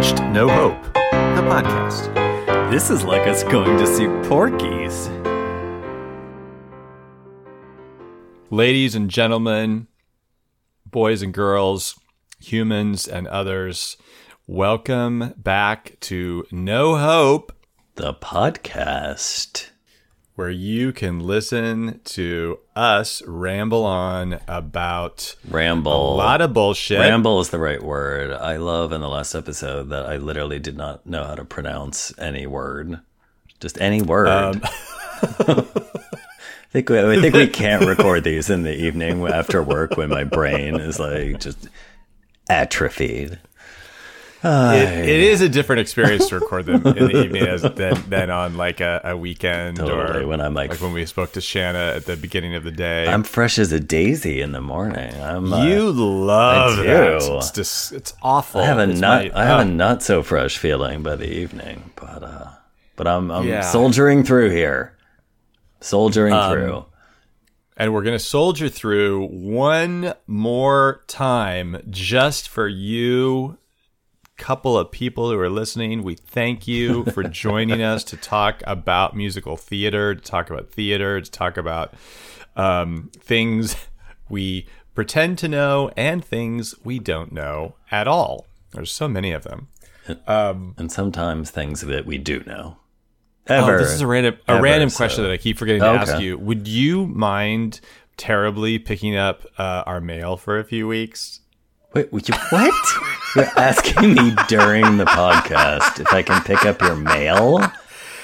reached No Hope, the podcast. This is like us going to see Porkies. Ladies and gentlemen, boys and girls, humans and others, welcome back to No Hope, The podcast. Where you can listen to us ramble on about Ramble. a lot of bullshit. Ramble is the right word. I love in the last episode that I literally did not know how to pronounce any word. Just any word. Um, I think we, I think we can't record these in the evening after work when my brain is like just atrophied. It, it is a different experience to record them in the evening as, than, than on like a, a weekend Totally, or when I'm like- like when we spoke to Shanna at the beginning of the day. I'm fresh as a daisy in the morning. I'm uh, you love I that. do. It's just it's awful. I have a It's not my- I have oh. a not so fresh feeling by the evening, but uh but I'm I'm Yeah. soldiering through here. Soldiering Um, through. and we're gonna soldier through one more time just for you couple of people who are listening we thank you for joining us to talk about musical theater to talk about theater to talk about um, things we pretend to know and things we don't know at all there's so many of them And sometimes things that we do know. Oh, Ever. this is a random a Ever, random so- question that I keep forgetting to ask you. Would you mind terribly picking up uh, our mail for a few weeks? Wait, would you, what? You're asking me during the podcast if I can pick up your mail?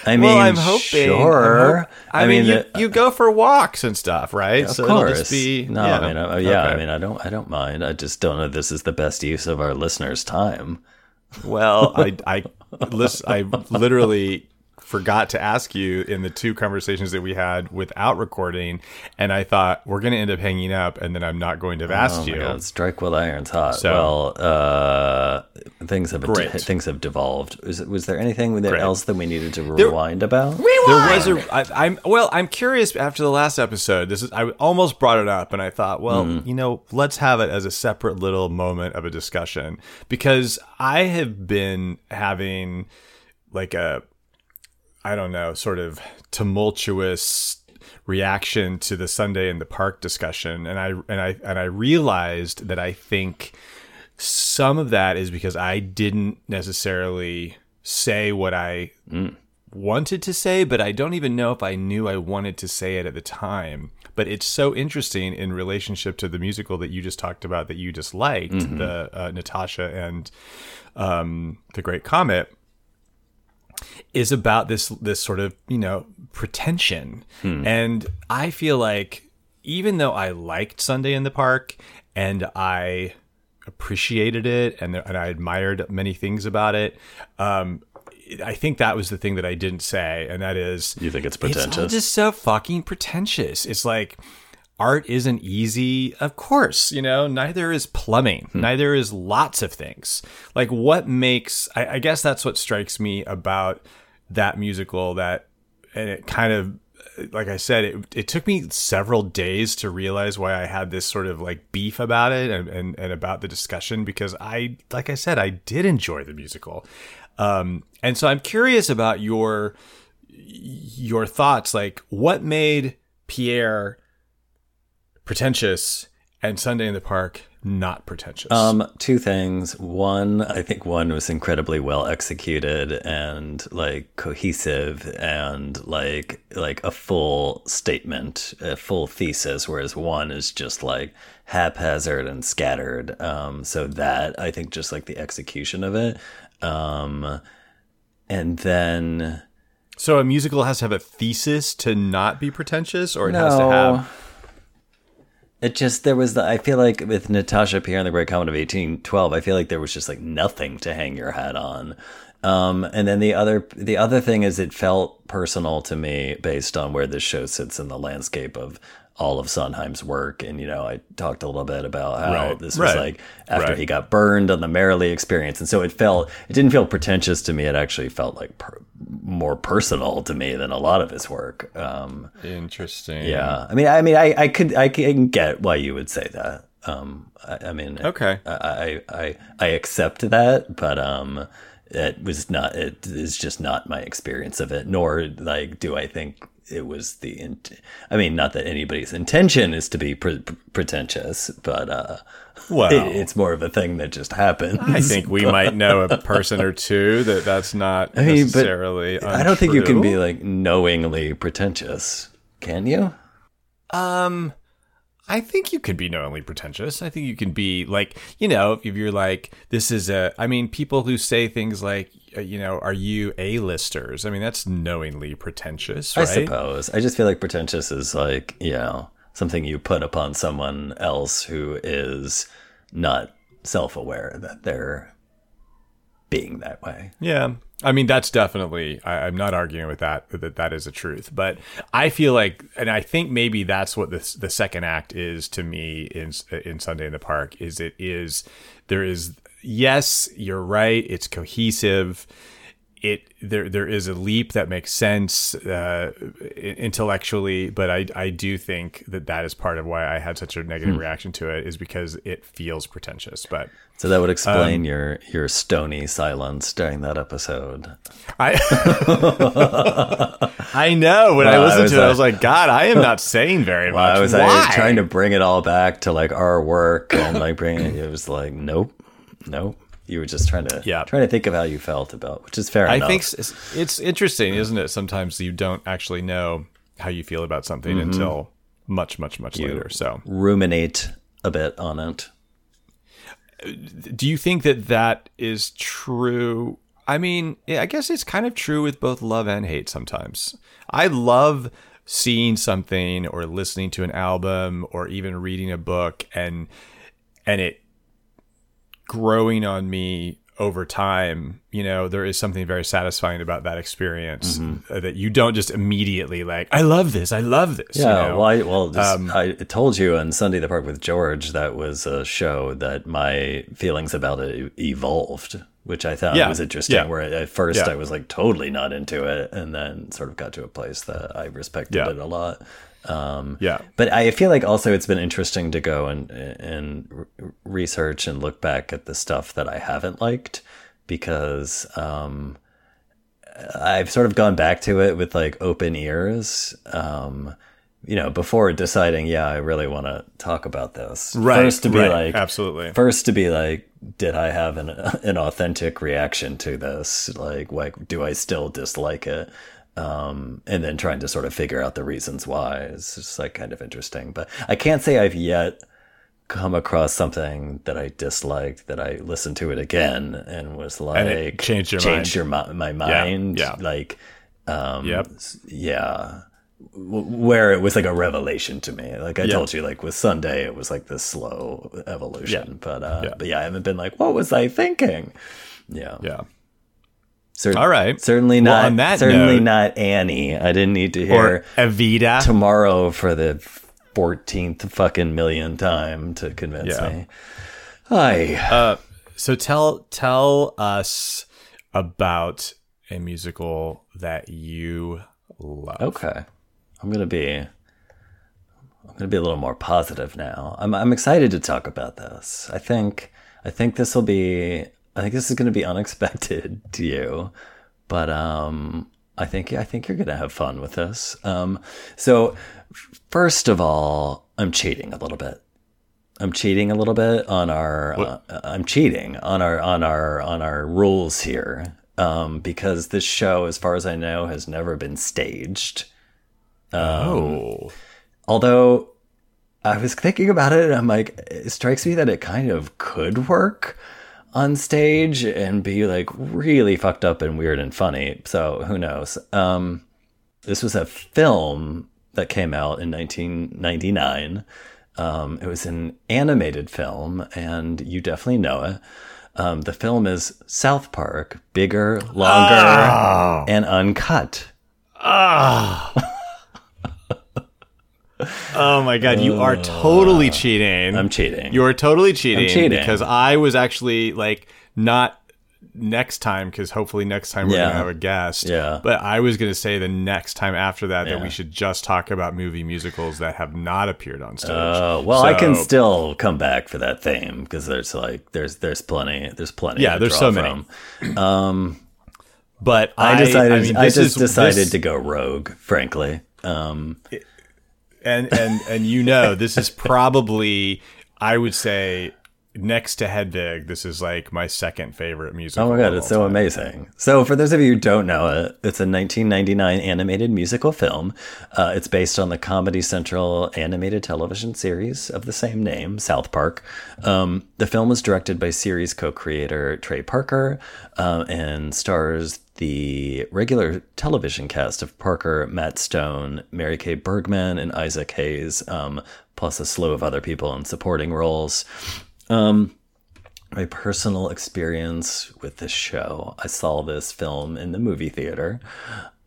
I mean, well, I'm hoping. Sure. I'm hop- I, mean, you, the- you go for walks and stuff, right? Of so course. be no, yeah. I mean, uh, yeah, I mean, I don't, I don't mind. I just don't know if this is the best use of our listeners' time. Well, I I listen, I literally forgot to ask you in the two conversations that we had without recording, and I thought we're going to end up hanging up, and then I'm not going to have asked Oh you. God, strike while iron's hot. So- well, uh, things have Great. things have devolved. Was, was there anything that else that we needed to rewind about? There was a. I, I'm well. I'm curious. After the last episode, this is. I almost brought it up, and I thought, well, Hmm. you know, let's have it as a separate little moment of a discussion because I have been having like a, I don't know, sort of tumultuous reaction to the Sunday in the park discussion, and I and I and I realized that I think some of that is because I didn't necessarily say what I wanted to say, but I don't even know if I knew I wanted to say it at the time. But it's so interesting in relationship to the musical that you just talked about that you just liked, the uh, Natasha and um, the Great Comet, is about this this sort of you know pretension, and I feel like even though I liked Sunday in the Park and I appreciated it and, and I admired many things about it. Um, I think that was the thing that I didn't say, and that is You think it's pretentious. it's just so fucking pretentious. It's like art isn't easy. Of course, you know, neither is plumbing. Hmm. Neither is lots of things. Like what makes I, I guess that's what strikes me about that musical that and it kind of like I said, it, it took me several days to realize why I had this sort of like beef about it and, and, and about the discussion because I, like I said, I did enjoy the musical. Um, and so I'm curious about your your thoughts. Like, what made Pierre pretentious and Sunday in the Park not pretentious? Um, two things. One, I think one was incredibly well executed and like cohesive and like like a full statement, a full thesis, whereas one is just like haphazard and scattered. Um, so that I think just like the execution of it. Um, and then so a musical has to have a thesis to not be pretentious, or it has to have. It just there was the I feel like with Natasha Pierre and the Great Comet of eighteen twelve, I feel like there was just like nothing to hang your hat on. Um, and then the other the other thing is it felt personal to me based on where this show sits in the landscape of all of Sondheim's work. And you know, I talked a little bit about how Right, this was right, like after right. he got burned on the Merrily experience, and so it felt it didn't feel pretentious to me. It actually felt like per, more personal to me than a lot of his work. Um, Interesting. yeah, I mean, I mean, I, I could, I can get why you would say that. Um, I, I mean, Okay. I, I I I accept that, but um, it was not. It is just not my experience of it. Nor like do I think it was the. Int- I mean, not that anybody's intention is to be pre- pretentious, but uh, Well, it, it's more of a thing that just happens. I think we might know a person or two that that's not mean, necessarily. I don't think you can be like knowingly pretentious. Can you? Um, I think you could be knowingly pretentious. I think you can be like, you know, if you're like, this is a. I mean, people who say things like, uh, you know, are you a-listers? I mean, that's knowingly pretentious, I right? suppose. I just feel like pretentious is like, you know, something you put upon someone else who is not self aware that they're being that way. Yeah. I mean, that's definitely, I, I'm not arguing with that, that that is a truth. But I feel like, and I think maybe that's what the, the second act is to me in, in Sunday in the Park, is it is, there is, yes, you're right, it's cohesive. It there there is a leap that makes sense uh, intellectually, but I I do think that that is part of why I had such a negative reaction to it is because it feels pretentious. But So that would explain Um, your your stony silence during that episode. I I know when I Well, I listened was to it, I was like, God, I am not saying very Well, much. I was Why? like, trying to bring it all back to like our work and like bring it. It was like, nope, nope. You were just trying to Yeah. trying to think of how you felt about, which is fair I enough. think s- it's interesting, isn't it? Sometimes you don't actually know how you feel about something Mm-hmm. until much, much, much later. So, ruminate a bit on it. do you think that that is true? I mean, I guess it's kind of true with both love and hate sometimes. I love seeing something or listening to an album or even reading a book and and it growing on me over time, you know, there is something very satisfying about that experience uh, that you don't just immediately like, I love this, I love this. you Yeah, know? well, I, well, just, Um, I told you on Sunday the Park with George that was a show that my feelings about it evolved, which I thought Yeah, was interesting. yeah. Where at first Yeah. I was like totally not into it, and then sort of got to a place that I respected it a lot. Um, yeah. but I feel like also it's been interesting to go and and re- research and look back at the stuff that I haven't liked because um, I've sort of gone back to it with like open ears. Um, you know, before deciding, yeah, I really want to talk about this. Right. First to be right, like, absolutely. first to be like, did I have an an authentic reaction to this? Like, like, do I still dislike it? Um, and then trying to sort of figure out the reasons why is just like kind of interesting. But I can't say I've yet come across something that I disliked that I listened to it again and was like And changed your changed your my mind. yeah. Like, um, Yep. yeah where it was like a revelation to me like i Yeah. told you like with sunday it was like this slow evolution Yeah. but uh Yeah. but yeah i haven't been like what was i thinking yeah Yeah. Cer- All right. certainly Well, not on that certainly note- not annie i didn't need to hear Evita. tomorrow for the 14th fucking million time to convince Yeah. me hi uh, So tell tell us about a musical that you love. Okay. I'm gonna be I'm gonna be a little more positive now. I'm I'm excited to talk about this. I think I think this will be I think this is gonna be unexpected to you. But um I think I think you're gonna have fun with this. Um so first of all, I'm cheating a little bit. I'm cheating a little bit on our. Uh, I'm cheating on our on our on our rules here, um, because this show, as far as I know, has never been staged. Oh. Although I was thinking about it, and I'm like, it strikes me that it kind of could work on stage and be like really fucked up and weird and funny. So who knows? Um, this was a film that came out in 1999. Um, it was an animated film, and you definitely know it. Um, the film is South Park, bigger, longer, and uncut. Oh my god, you are totally cheating. I'm cheating. You are totally cheating, I'm cheating. because I was actually like not next time because hopefully next time we're Yeah. gonna have a guest. Yeah. But I was gonna say the next time after that that we should just talk about movie musicals that have not appeared on stage. Oh well, I can still come back for that theme because there's like there's there's plenty there's plenty. Yeah, there's so many. Um, But I decided I, I, mean, this just is- decided this- to go rogue, frankly. Um, and and and you know this is probably I would say next to Hedwig, this is like my second favorite musical. Oh my god, it's so time. amazing. So, for those of you who don't know it, it's a 1999 animated musical film. Uh, it's based on the Comedy Central animated television series of the same name, South Park. Um, the film was directed by series co creator Trey Parker uh, and stars the regular television cast of Parker, Matt Stone, Mary Kay Bergman, and Isaac Hayes, um, plus a slew of other people in supporting roles my personal experience with this show. I saw this film in the movie theater.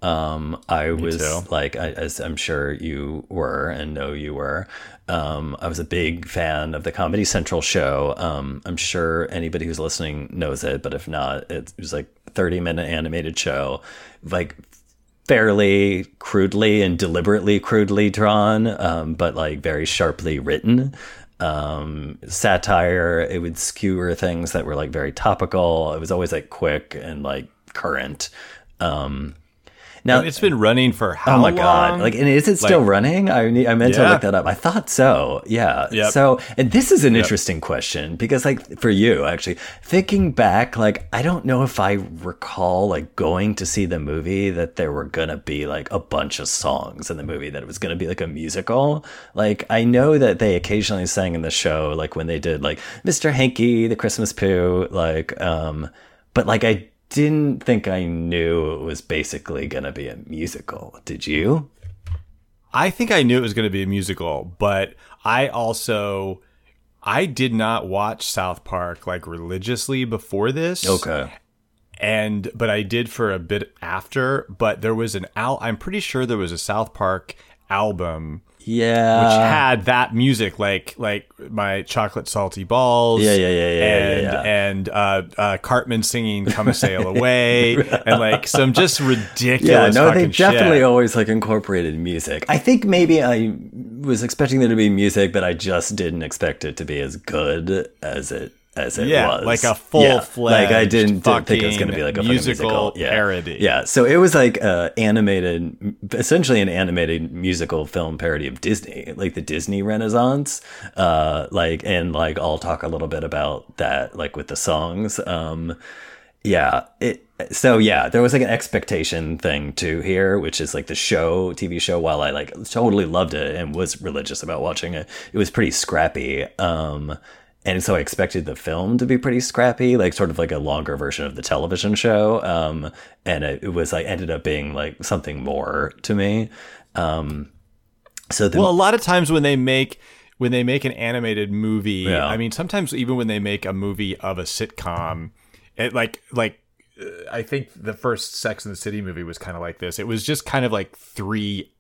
Um, I was too. like, I, as I'm sure you were and know you were. Um, I was a big fan of the Comedy Central show. Um, I'm sure anybody who's listening knows it, but if not, it was like 30 minute animated show, like fairly crudely and deliberately crudely drawn, um, but like very sharply written. Um, satire, it would skewer things that were like very topical. It was always like quick and like current. Um, now, And it's been running for how Oh my long? god! Like, and is it still Like- running? I need, I meant to look that up. I thought so. Yeah. Yep. So, and this is an interesting question because, like, for you actually, thinking back, like, I don't know if I recall like going to see the movie that there were gonna be like a bunch of songs in the movie that it was gonna be like a musical. Like, I know that they occasionally sang in the show, like when they did like Mr. Hanky, the Christmas Pooh, like, um, but like I didn't think I knew it was basically going to be a musical. Did you? I think I knew it was going to be a musical, but I also I did not watch South Park like religiously before this. Okay. and but I did for a bit after. But there was an al. I'm pretty sure there was a South Park album Yeah. which had that music, like like my chocolate salty balls. Yeah, yeah, yeah, yeah, yeah, and yeah. and uh, uh, Cartman singing "Come a Sail Away" and like some just ridiculous. yeah, no, they definitely shit. always like incorporated music. I think maybe I was expecting there to be music, but I just didn't expect it to be as good as it as it Yeah, was. like a Yeah, full-fledged Like I didn't, didn't think it was going to be like a musical musical Yeah. parody. Yeah, so it was like uh, animated, essentially an animated musical film parody of Disney, like the Disney Renaissance. Uh, like and like I'll talk a little bit about that, like with the songs. Um, yeah it so yeah there was like an expectation thing too here which is like the show tv show while i like totally loved it and was religious about watching it it was pretty scrappy um and so i expected the film to be pretty scrappy like sort of like a longer version of the television show um and it, it was like ended up being like something more to me um so the, Well, a lot of times when they make when they make an animated movie, Yeah. I mean, sometimes even when they make a movie of a sitcom, it like like I think the first Sex and the City movie was kind of like this. It was just kind of like three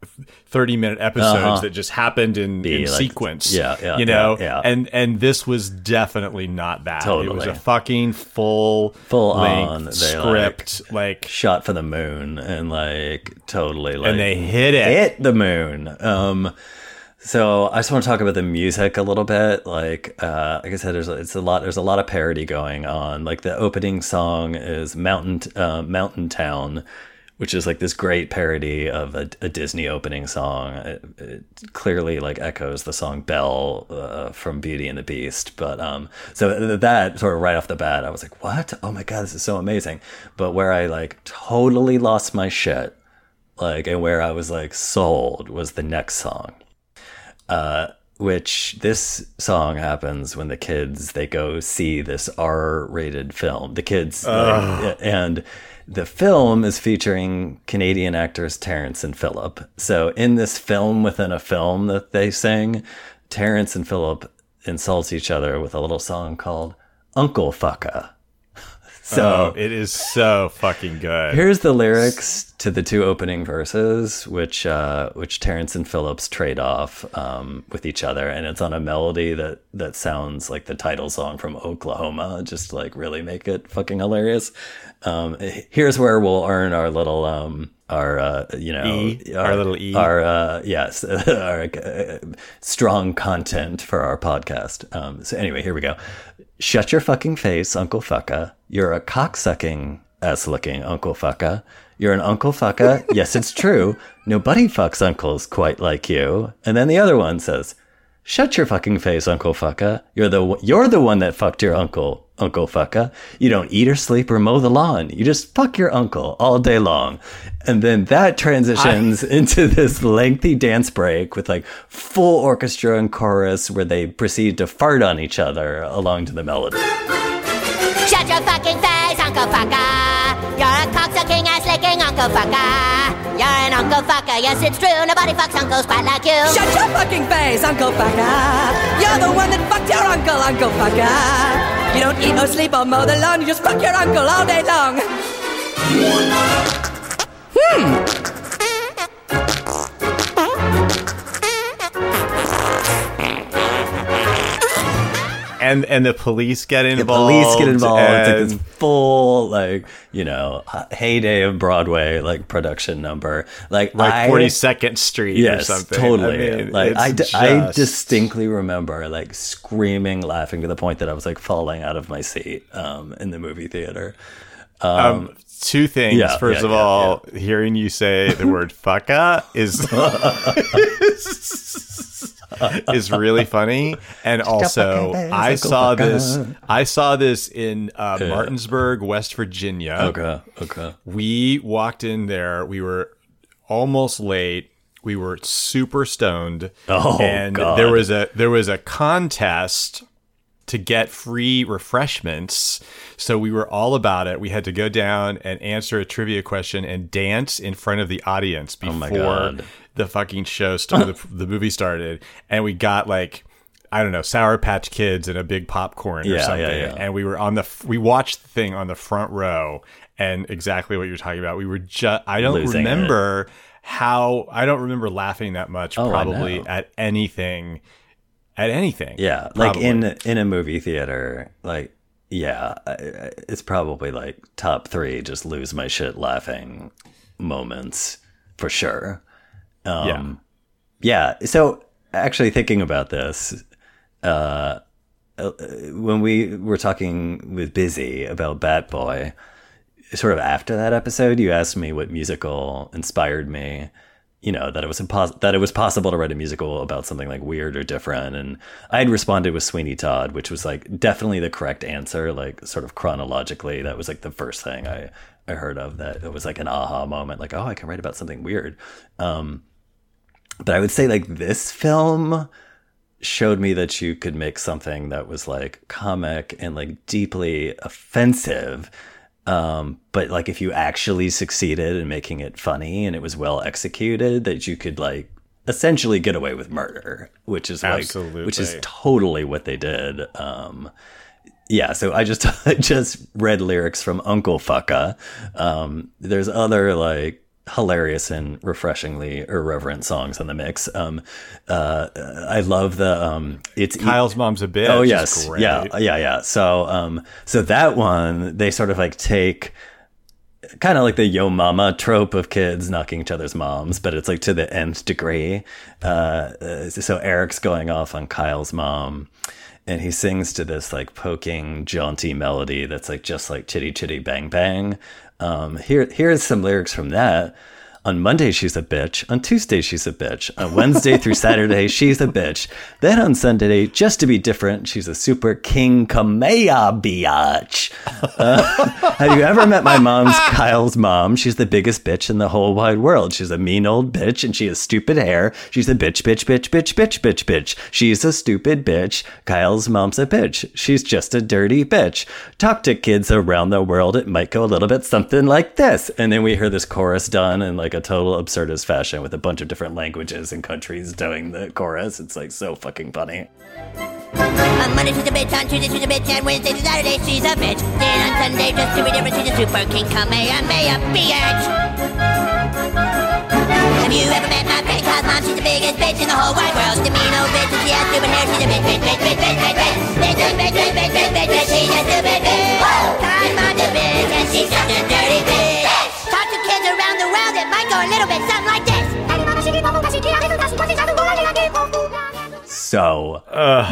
30 minute episodes Uh-huh. that just happened in, in like- sequence. yeah, yeah, you know, yeah, yeah. and and this was definitely not that. Totally. It was a fucking full Full on, script, like, shot for the moon and like totally like and they hit it. hit the moon. Um, so I just want to talk about the music a little bit. Like, uh, like I said, there's it's a lot. There's a lot of parody going on. Like the opening song is Mountain uh, Mountain Town, which is like this great parody of a, a Disney opening song. It, it clearly like echoes the song Belle uh, from Beauty and the Beast. But um, so that sort of right off the bat, I was like, what? Oh my god, this is so amazing. But where I like totally lost my shit like and where I was like sold was the next song. Uh which this song happens when the kids they go see this R-rated film. The kids and the film is featuring Canadian actors Terrance and Phillip. So in this film within a film that they sing, Terrance and Phillip insults each other with a little song called Uncle Fucka. So Oh, it is so fucking good. Here's the lyrics to the two opening verses, which uh, which Terrance and Phillips trade off um, with each other, and it's on a melody that that sounds like the title song from Oklahoma, just like really make it fucking hilarious. Um, here's where we'll earn our little um, our uh, you know E? Our little E? our uh, yes our uh, strong content for our podcast. Um, so anyway, here we go. Shut your fucking face, Uncle Fucka. You're a cocksucking ass looking Uncle Fucka. You're an Uncle Fucka. yes, it's true. Nobody fucks uncles quite like you. And then the other one says, Shut your fucking face, Uncle Fucka. You're the you're the one that fucked your uncle, Uncle Fucka. You don't eat or sleep or mow the lawn. You just fuck your uncle all day long. And then that transitions into this lengthy dance break with like full orchestra and chorus where they proceed to fart on each other along to the melody. Shut your fucking face, Uncle Fucker. Uncle Fucker. You're an Uncle Fucker, yes it's true. Nobody fucks uncles quite like you. Shut your fucking face, Uncle Fucker. You're the one that fucked your uncle, Uncle Fucker. You don't eat or sleep or mow the lawn, you just fuck your uncle all day long. Hmm. And and the police get involved. The police get involved. It's like this full, like you know, heyday of Broadway like production number. Like like Forty Second Street yes, or something. totally. I mean, like I, d- I just- distinctly remember like screaming, laughing to the point that I was like falling out of my seat um, in the movie theater. um, two things. yeah, First yeah, of yeah, all, hearing you say the word "fucka" is is really funny, and also I saw this. I saw this in uh, Martinsburg, West Virginia. Okay, okay. We walked in there. We were almost late. We were super stoned. Oh, and God. there was a there was a contest to get free refreshments. So we were all about it. We had to go down and answer a trivia question and dance in front of the audience oh before Oh the fucking show started, the, the movie started. And we got like I don't know, Sour Patch Kids and a big popcorn or Yeah, yeah, something. yeah. And we were on the we watched the thing on the front row and exactly what you're talking about. We were just I don't Losing it. remember how I don't remember laughing that much Oh, probably at anything at anything. Yeah, like in in a movie theater, like yeah, it's probably like top three. Just lose my shit laughing moments for sure. yeah. Yeah. So actually thinking about this, uh, uh, when we were talking with Busy about Bat Boy, sort of after that episode, you asked me what musical inspired me. You know that it was impos- that it was possible to write a musical about something like weird or different, and I had responded with Sweeney Todd, which was like definitely the correct answer, like sort of chronologically. That was like the first thing I I heard of that it was like an aha moment, like oh I can write about something weird. Um, but I would say like this film showed me that you could make something that was like comic and like deeply offensive. Um, but like if you actually succeeded in making it funny and it was well executed, that you could like essentially get away with murder, which is like which is totally what they did. Um, yeah, so I just I just read lyrics from Uncle Fucka. Um, there's other like hilarious and refreshingly irreverent songs in the mix. Um, uh, I love the um, it's Kyle's mom's a bitch. Oh yes, yeah, yeah, yeah. So, um, so that one they sort of like take kind of like the yo mama trope of kids knocking each other's moms, but it's like to the nth degree. Uh, uh, so Eric's going off on Kyle's mom. And he sings to this like poking, jaunty melody that's like just like chitty chitty bang bang. Um, here, here's some lyrics from that. On Monday, she's a bitch. On Tuesday, she's a bitch. On Wednesday through Saturday, she's a bitch. Then on Sunday, just to be different, she's a super king Kamea biatch. Uh, have you ever met my mom's Kyle's mom? She's the biggest bitch in the whole wide world. She's a mean old bitch and she has stupid hair. She's a bitch, bitch, bitch, bitch, bitch, bitch, bitch. She's a stupid bitch. Kyle's mom's a bitch. She's just a dirty bitch. Talk to kids around the world. It might go a little bit something like this. And then we hear this chorus done and like a total absurdist fashion with a bunch of different languages and countries doing the chorus. It's like so fucking funny. On Monday she's a bitch, on Tuesday she's a bitch, and Wednesday to Saturday she's a bitch. Then on Sunday, just to be different, she's a super king bitch. Have you ever met my friend Cosmom? She's the biggest bitch in the whole wide world. Bitch, and she has stupid hair. She's a bitch, bitch, bitch, bitch, bitch, bitch, bitch, bitch, bitch, bitch, bitch, bitch, bitch, bitch. Bitch. Bitch, bitch. Talk around the world, it might go a little bit something like this. So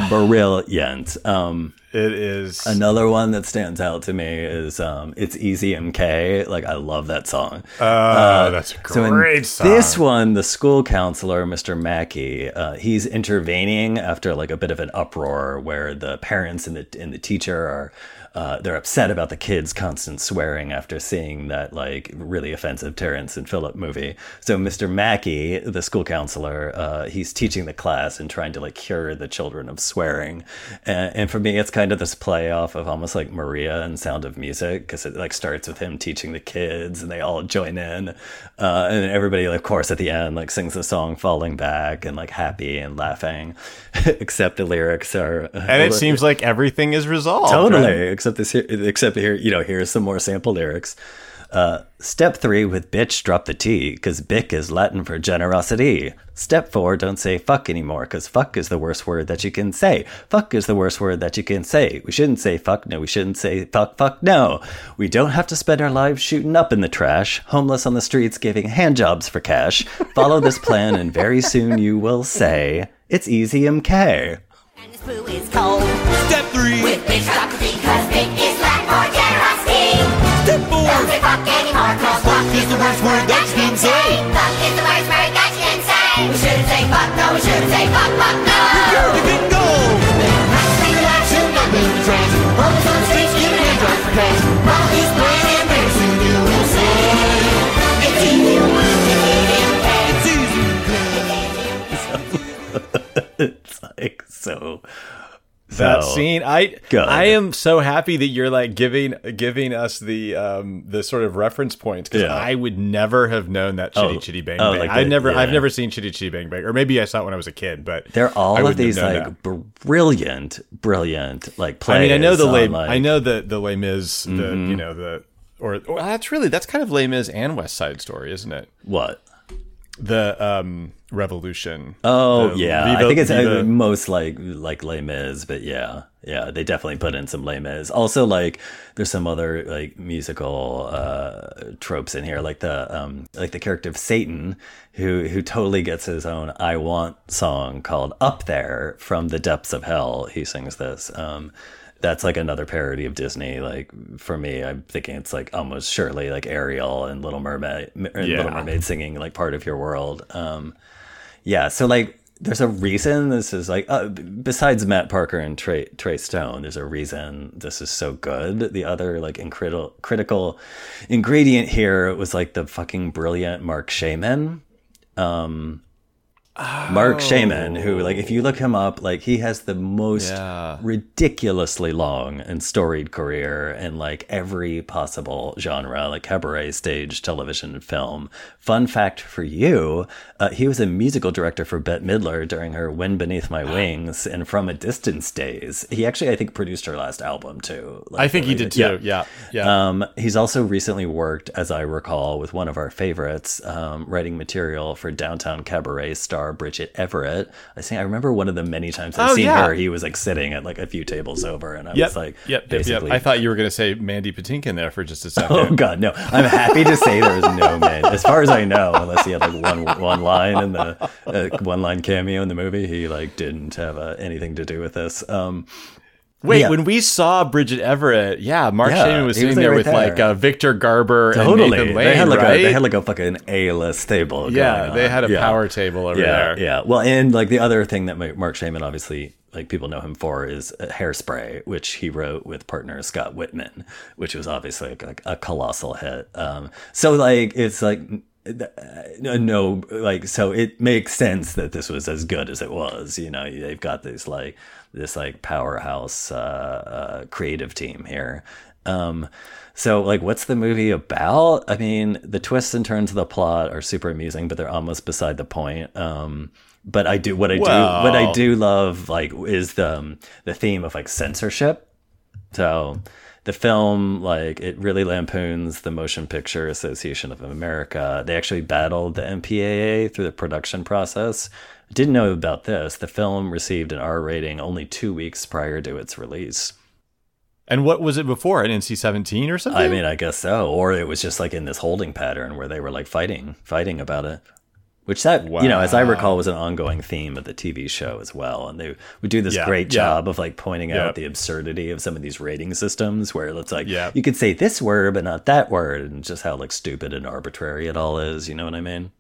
brilliant. Um, It is. another one that stands out to me is um, "It's Easy MK." Like I love that song. Oh, that's a So in great song. this one, the school counselor, Mr. Mackey, uh, he's intervening after like a bit of an uproar where the parents and the and the teacher are uh, they're upset about the kids' constant swearing after seeing that like really offensive Terrance and Phillip movie. So Mr. Mackey, the school counselor, uh, he's teaching the class and trying to like cure the children of swearing. And, and for me, it's kind of this play off of almost like Maria and Sound of Music because it like starts with him teaching the kids and they all join in, uh, and everybody, of course, at the end like sings the song "Falling Back" and like happy and laughing, except the lyrics are and it seems like everything is resolved. totally right? except this here except here you know here's some more sample lyrics uh, step three with bitch drop the t because bic is latin for generosity. Step four don't say fuck anymore because fuck is the worst word that you can say. Fuck is the worst word that you can say. We shouldn't say fuck no we shouldn't say fuck fuck no. We don't have to spend our lives shooting up in the trash homeless on the streets giving hand jobs for cash. Follow this plan and very soon you will say it's easy mk And this brew is cold. Step three. Is the worst word that you can say. Fuck is the worst word that you can say. We shouldn't say fuck, no, we shouldn't say fuck, fuck, no. You can go. Bring the action, not in the trash. Homeless on the streets, giving hand jobs for cash. While he's playing and very soon you will say, it's easy, it's easy, it's like so that scene i good. i am so happy that you're like giving giving us the um the sort of reference points because Yeah. i would never have known that chitty Oh, chitty bang oh, bang like i the- never i've never seen chitty chitty bang bang or maybe i saw it when i was a kid but They're all of these like that. brilliant, brilliant like plays. i mean i know the lay like- i know the the Les Mis the Mm-hmm. you know the or well, that's really that's kind of Les Mis and West Side Story, isn't it? what. The um Revolution. Oh yeah, I think it's uh, Viva- most like like Les Mis, but yeah, yeah, they definitely put in some Les Mis. Also, like there's some other like musical uh, tropes in here, like the um like the character of Satan, who who totally gets his own "I Want" song called "Up There" from the depths of hell. He sings this. Um, that's like another parody of Disney. Like for me, I'm thinking it's like almost surely like Ariel and Little Mermaid, or Yeah. Little Mermaid singing like part of your world. Um, yeah, so like there's a reason this is like uh, besides Matt Parker and Trey Trey Stone, there's a reason this is so good. The other like incredible critical ingredient here was like the fucking brilliant Marc Shaiman. Um Marc Shaiman, who like if you look him up, like he has the most Yeah. ridiculously long and storied career in like every possible genre, like cabaret, stage, television, film. Fun fact for you, uh, he was a musical director for Bette Midler during her "Wind Beneath My Wings" and "From a Distance" days. He actually, I think, produced her last album too. Like, I think he did too. Yeah. Yeah. um, he's also recently worked, as I recall, with one of our favorites, um, writing material for Downtown Cabaret star Bridget Everett. I think I remember one of the many times I've Oh, seen yeah. her. He was like sitting at like a few tables over, and I Yep. was like, yep, yep, yep. basically, I thought you were going to say Mandy Patinkin there for just a second. Oh God, no! I'm happy to say there was no man, as far as I know, unless he had like one one line in the uh, one line cameo in the movie. He like didn't have uh, anything to do with this. Um, Wait, Yeah. when we saw Bridget Everett, yeah, Mark Yeah, Shaiman was he was sitting there right with there. like uh, Victor Garber totally, and Nathan Lane, they had like right? a they had like a fucking A list table. yeah, they had a Yeah. power table over yeah, there. Yeah, Well, and like the other thing that Marc Shaiman obviously like people know him for is Hairspray, which he wrote with partner Scott Wittman, which was obviously like, like a colossal hit. Um, so like it's like uh, no, like so it makes sense that this was as good as it was. You know, they've got this like this like powerhouse uh, uh, creative team here. Um, so like, what's the movie about? I mean, the twists and turns of the plot are super amusing, but they're almost beside the point. Um, but I do what I do what I do love like is the um, the theme of like censorship So the film, like, it really lampoons the Motion Picture Association of America. They actually battled the MPAA through the production process. Didn't know about this. The film received an R rating only two weeks prior to its release. And what was it before? An NC seventeen or something? I mean, I guess so. Or it was just like in this holding pattern where they were like fighting, fighting about it. Which that, you know, as I recall, was an ongoing theme of the TV show as well. And they would do this Yeah, great yeah. job of like pointing Yeah. out the absurdity of some of these rating systems where it's like, you could say this word, but not that word. And just how like stupid and arbitrary it all is. You know what I mean?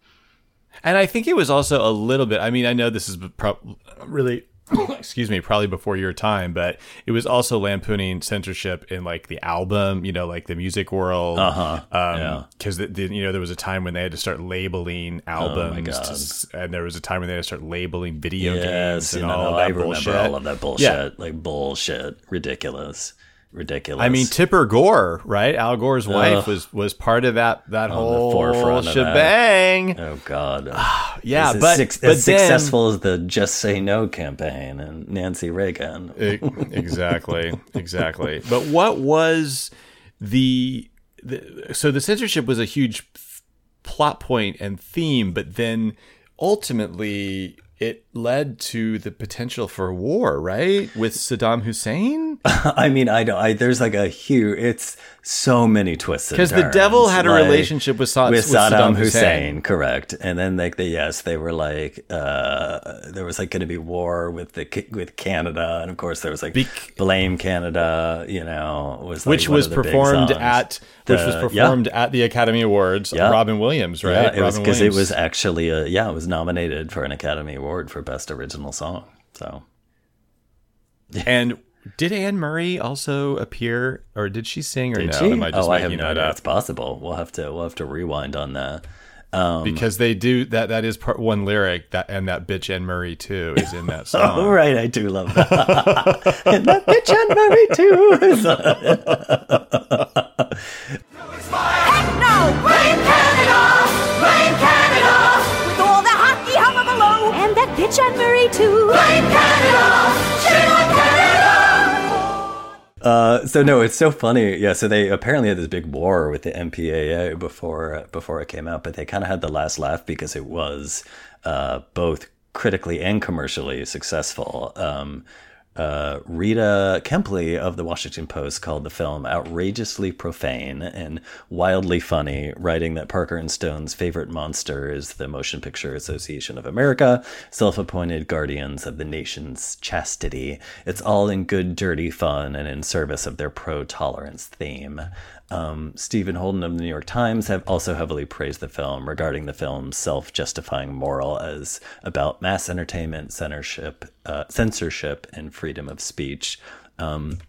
And I think it was also a little bit. I mean, I know this is pro- really, excuse me, probably before your time, but it was also lampooning censorship in like the album, you know, like the music world. Uh huh. Um, because you know there was a time when they had to start labeling albums, to Oh s- and there was a time when they had to start labeling video Yes, games you and know, all I that remember bullshit. all of that bullshit. Yeah. Like bullshit. Ridiculous. Ridiculous. I mean, Tipper Gore, right? Al Gore's wife Ugh. was was part of that that the whole forefront of that. shebang. oh God. Yeah, but, but as then- successful as the Just Say No campaign and Nancy Reagan. Exactly, exactly. But what was the, the so the censorship was a huge plot point and theme, but then ultimately it led to the potential for war, right? With Saddam Hussein? I mean, I don't. I, there's like a huge. It's so many twists Because the devil had a relationship with, Sa- with with Saddam, Hussein, Hussein. correct? And then like the yes, they were like uh there was like going to be war with the with Canada, and of course there was like Bec- blame Canada, you know, was like Which was the performed at which was The- performed at the Academy Awards. Yeah. Robin Williams, right? Yeah, it was because it was actually a yeah, it was nominated for an Academy Award for Best Original Song. So And did Anne Murray also appear, or did she sing, or did no? she? Am I just oh, I have no idea. It's possible. We'll have to we'll have to rewind on that. Um, because they do that. That is part one lyric that, and that bitch Anne Murray too is in that Oh, song. right, I do love that. and that bitch Anne Murray too. is. No! Blame Canada! Blame Canada! So no, it's so funny. Yeah, so they apparently had this big war with the MPAA before before it came out, but they kind of had the last laugh because it was uh, both critically and commercially successful. Um, uh, Rita Kempley of the Washington Post called the film outrageously profane and wildly funny, writing that Parker and Stone's favorite monster is the Motion Picture Association of America, self appointed guardians of the nation's chastity. It's all in good, dirty fun and in service of their pro tolerance theme. Um, Stephen Holden of the New York Times have also heavily praised the film, regarding the film's self-justifying moral as about mass entertainment, censorship, uh, censorship, and freedom of speech. Um,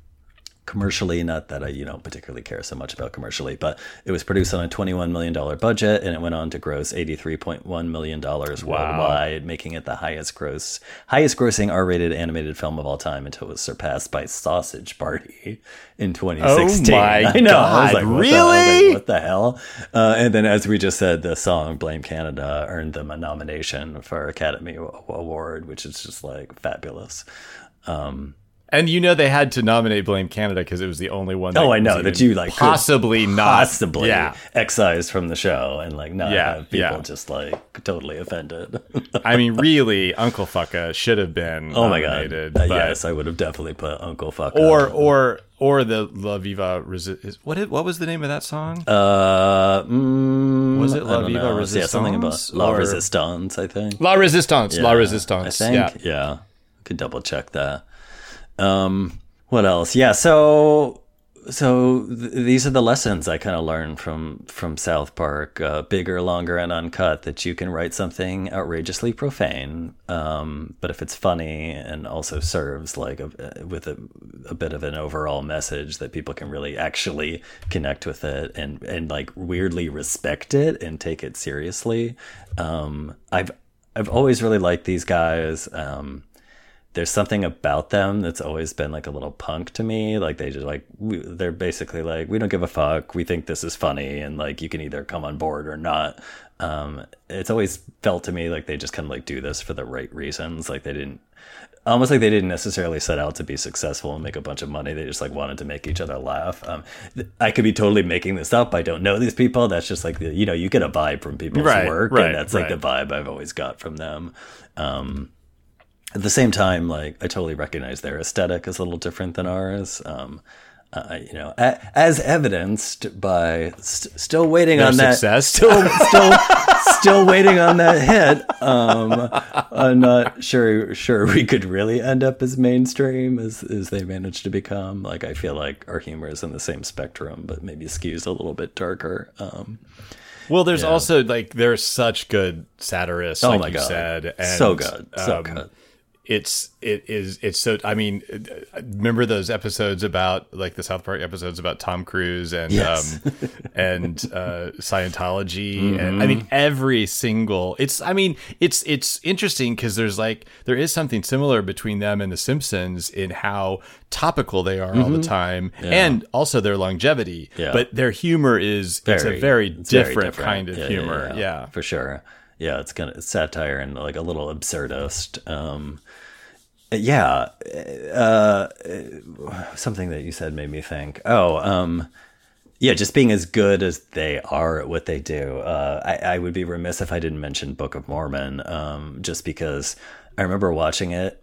commercially, not that I you know particularly care so much about commercially, but it was produced on a twenty-one million dollar budget, and it went on to gross eighty-three point one million dollars worldwide, making it the highest gross, highest grossing R-rated animated film of all time until it was surpassed by Sausage Party in 2016. Oh my I know. I was God, like, what the- I like, really? what the hell? Uh, and then, as we just said, the song "Blame Canada" earned them a nomination for Academy Award, which is just like fabulous. And you know they had to nominate Blame Canada because it was the only one. That Oh, I know that you like possibly not possibly Yeah, excised from the show and like not Yeah, have people yeah. just like totally offended. I mean, really, Uncle Fucka should have been. oh my god! Uh, yes, I would have definitely put Uncle Fuck. Or or or the La Viva Resist. What is, what was the name of that song? uh, mm, Was it La Viva know. Yeah, something about La or- Resistance. I think. La Resistance. La Resistance. I think. Yeah. Yeah. Could double check that. Um, what else? Yeah. So, so th- these are the lessons I kind of learned from from South Park. Uh, bigger, longer, and uncut. That you can write something outrageously profane, um, but if it's funny and also serves like a, with a, a bit of an overall message that people can really actually connect with it and and like weirdly respect it and take it seriously. Um, I've I've always really liked these guys. Um, there's something about them that's always been like a little punk to me. Like they just like we, they're basically like we don't give a fuck. We think this is funny, and like you can either come on board or not. Um, it's always felt to me like they just kind of like do this for the right reasons. Like they didn't almost like they didn't necessarily set out to be successful and make a bunch of money. They just like wanted to make each other laugh. Um, th- I could be totally making this up. I don't know these people. That's just like the, you know you get a vibe from people's Right, work, right, and that's like the vibe I've always got from them. Um, at the same time, like I totally recognize their aesthetic is a little different than ours. Um, uh, you know, a, as evidenced by st- still waiting Their on that still still still waiting on that hit. Um, I'm not sure sure we could really end up as mainstream as as they managed to become. Like I feel like our humor is in the same spectrum, but maybe skews a little bit darker. Um, Well, there's also like there's such good satirists, oh like my you god, said, and, so good, so um, good. It's it is it's so. I mean, remember those episodes about like the South Park episodes about Tom Cruise and Yes. um, and uh, Scientology, and I Mm-hmm. mean every single. It's I mean it's it's interesting because there's like there is something similar between them and the Simpsons in how topical they are all the time, and also their longevity. Mm-hmm. Yeah. But their humor is it's a very it's very different, kind of Yeah, yeah, humor. yeah, yeah. for sure. Yeah, it's kind of satire and like a little absurdist. Um, yeah, uh, something that you said made me think. Oh, um, yeah, just being as good as they are at what they do. Uh, I, I would be remiss if I didn't mention Book of Mormon, um, just because I remember watching it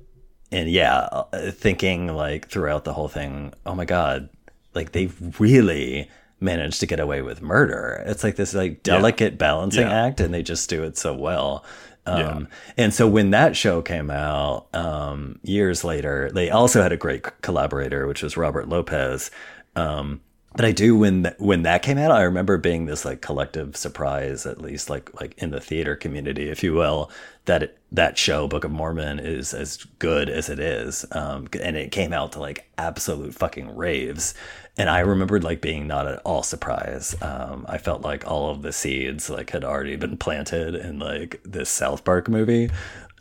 and yeah, uh, thinking like throughout the whole thing, oh my god, like they really managed to get away with murder. It's like this like delicate balancing Yeah. act, and they just do it so well. Um, Yeah. And so when that show came out um, years later, they also had a great collaborator, which was Robert Lopez. Um, but I do when th- when that came out, I remember being this like collective surprise, at least like like in the theater community, if you will, that it, that show Book of Mormon is as good as it is, um, and it came out to like absolute fucking raves. And I remembered like being not at all surprised. Um, I felt like all of the seeds like had already been planted in like this South Park movie.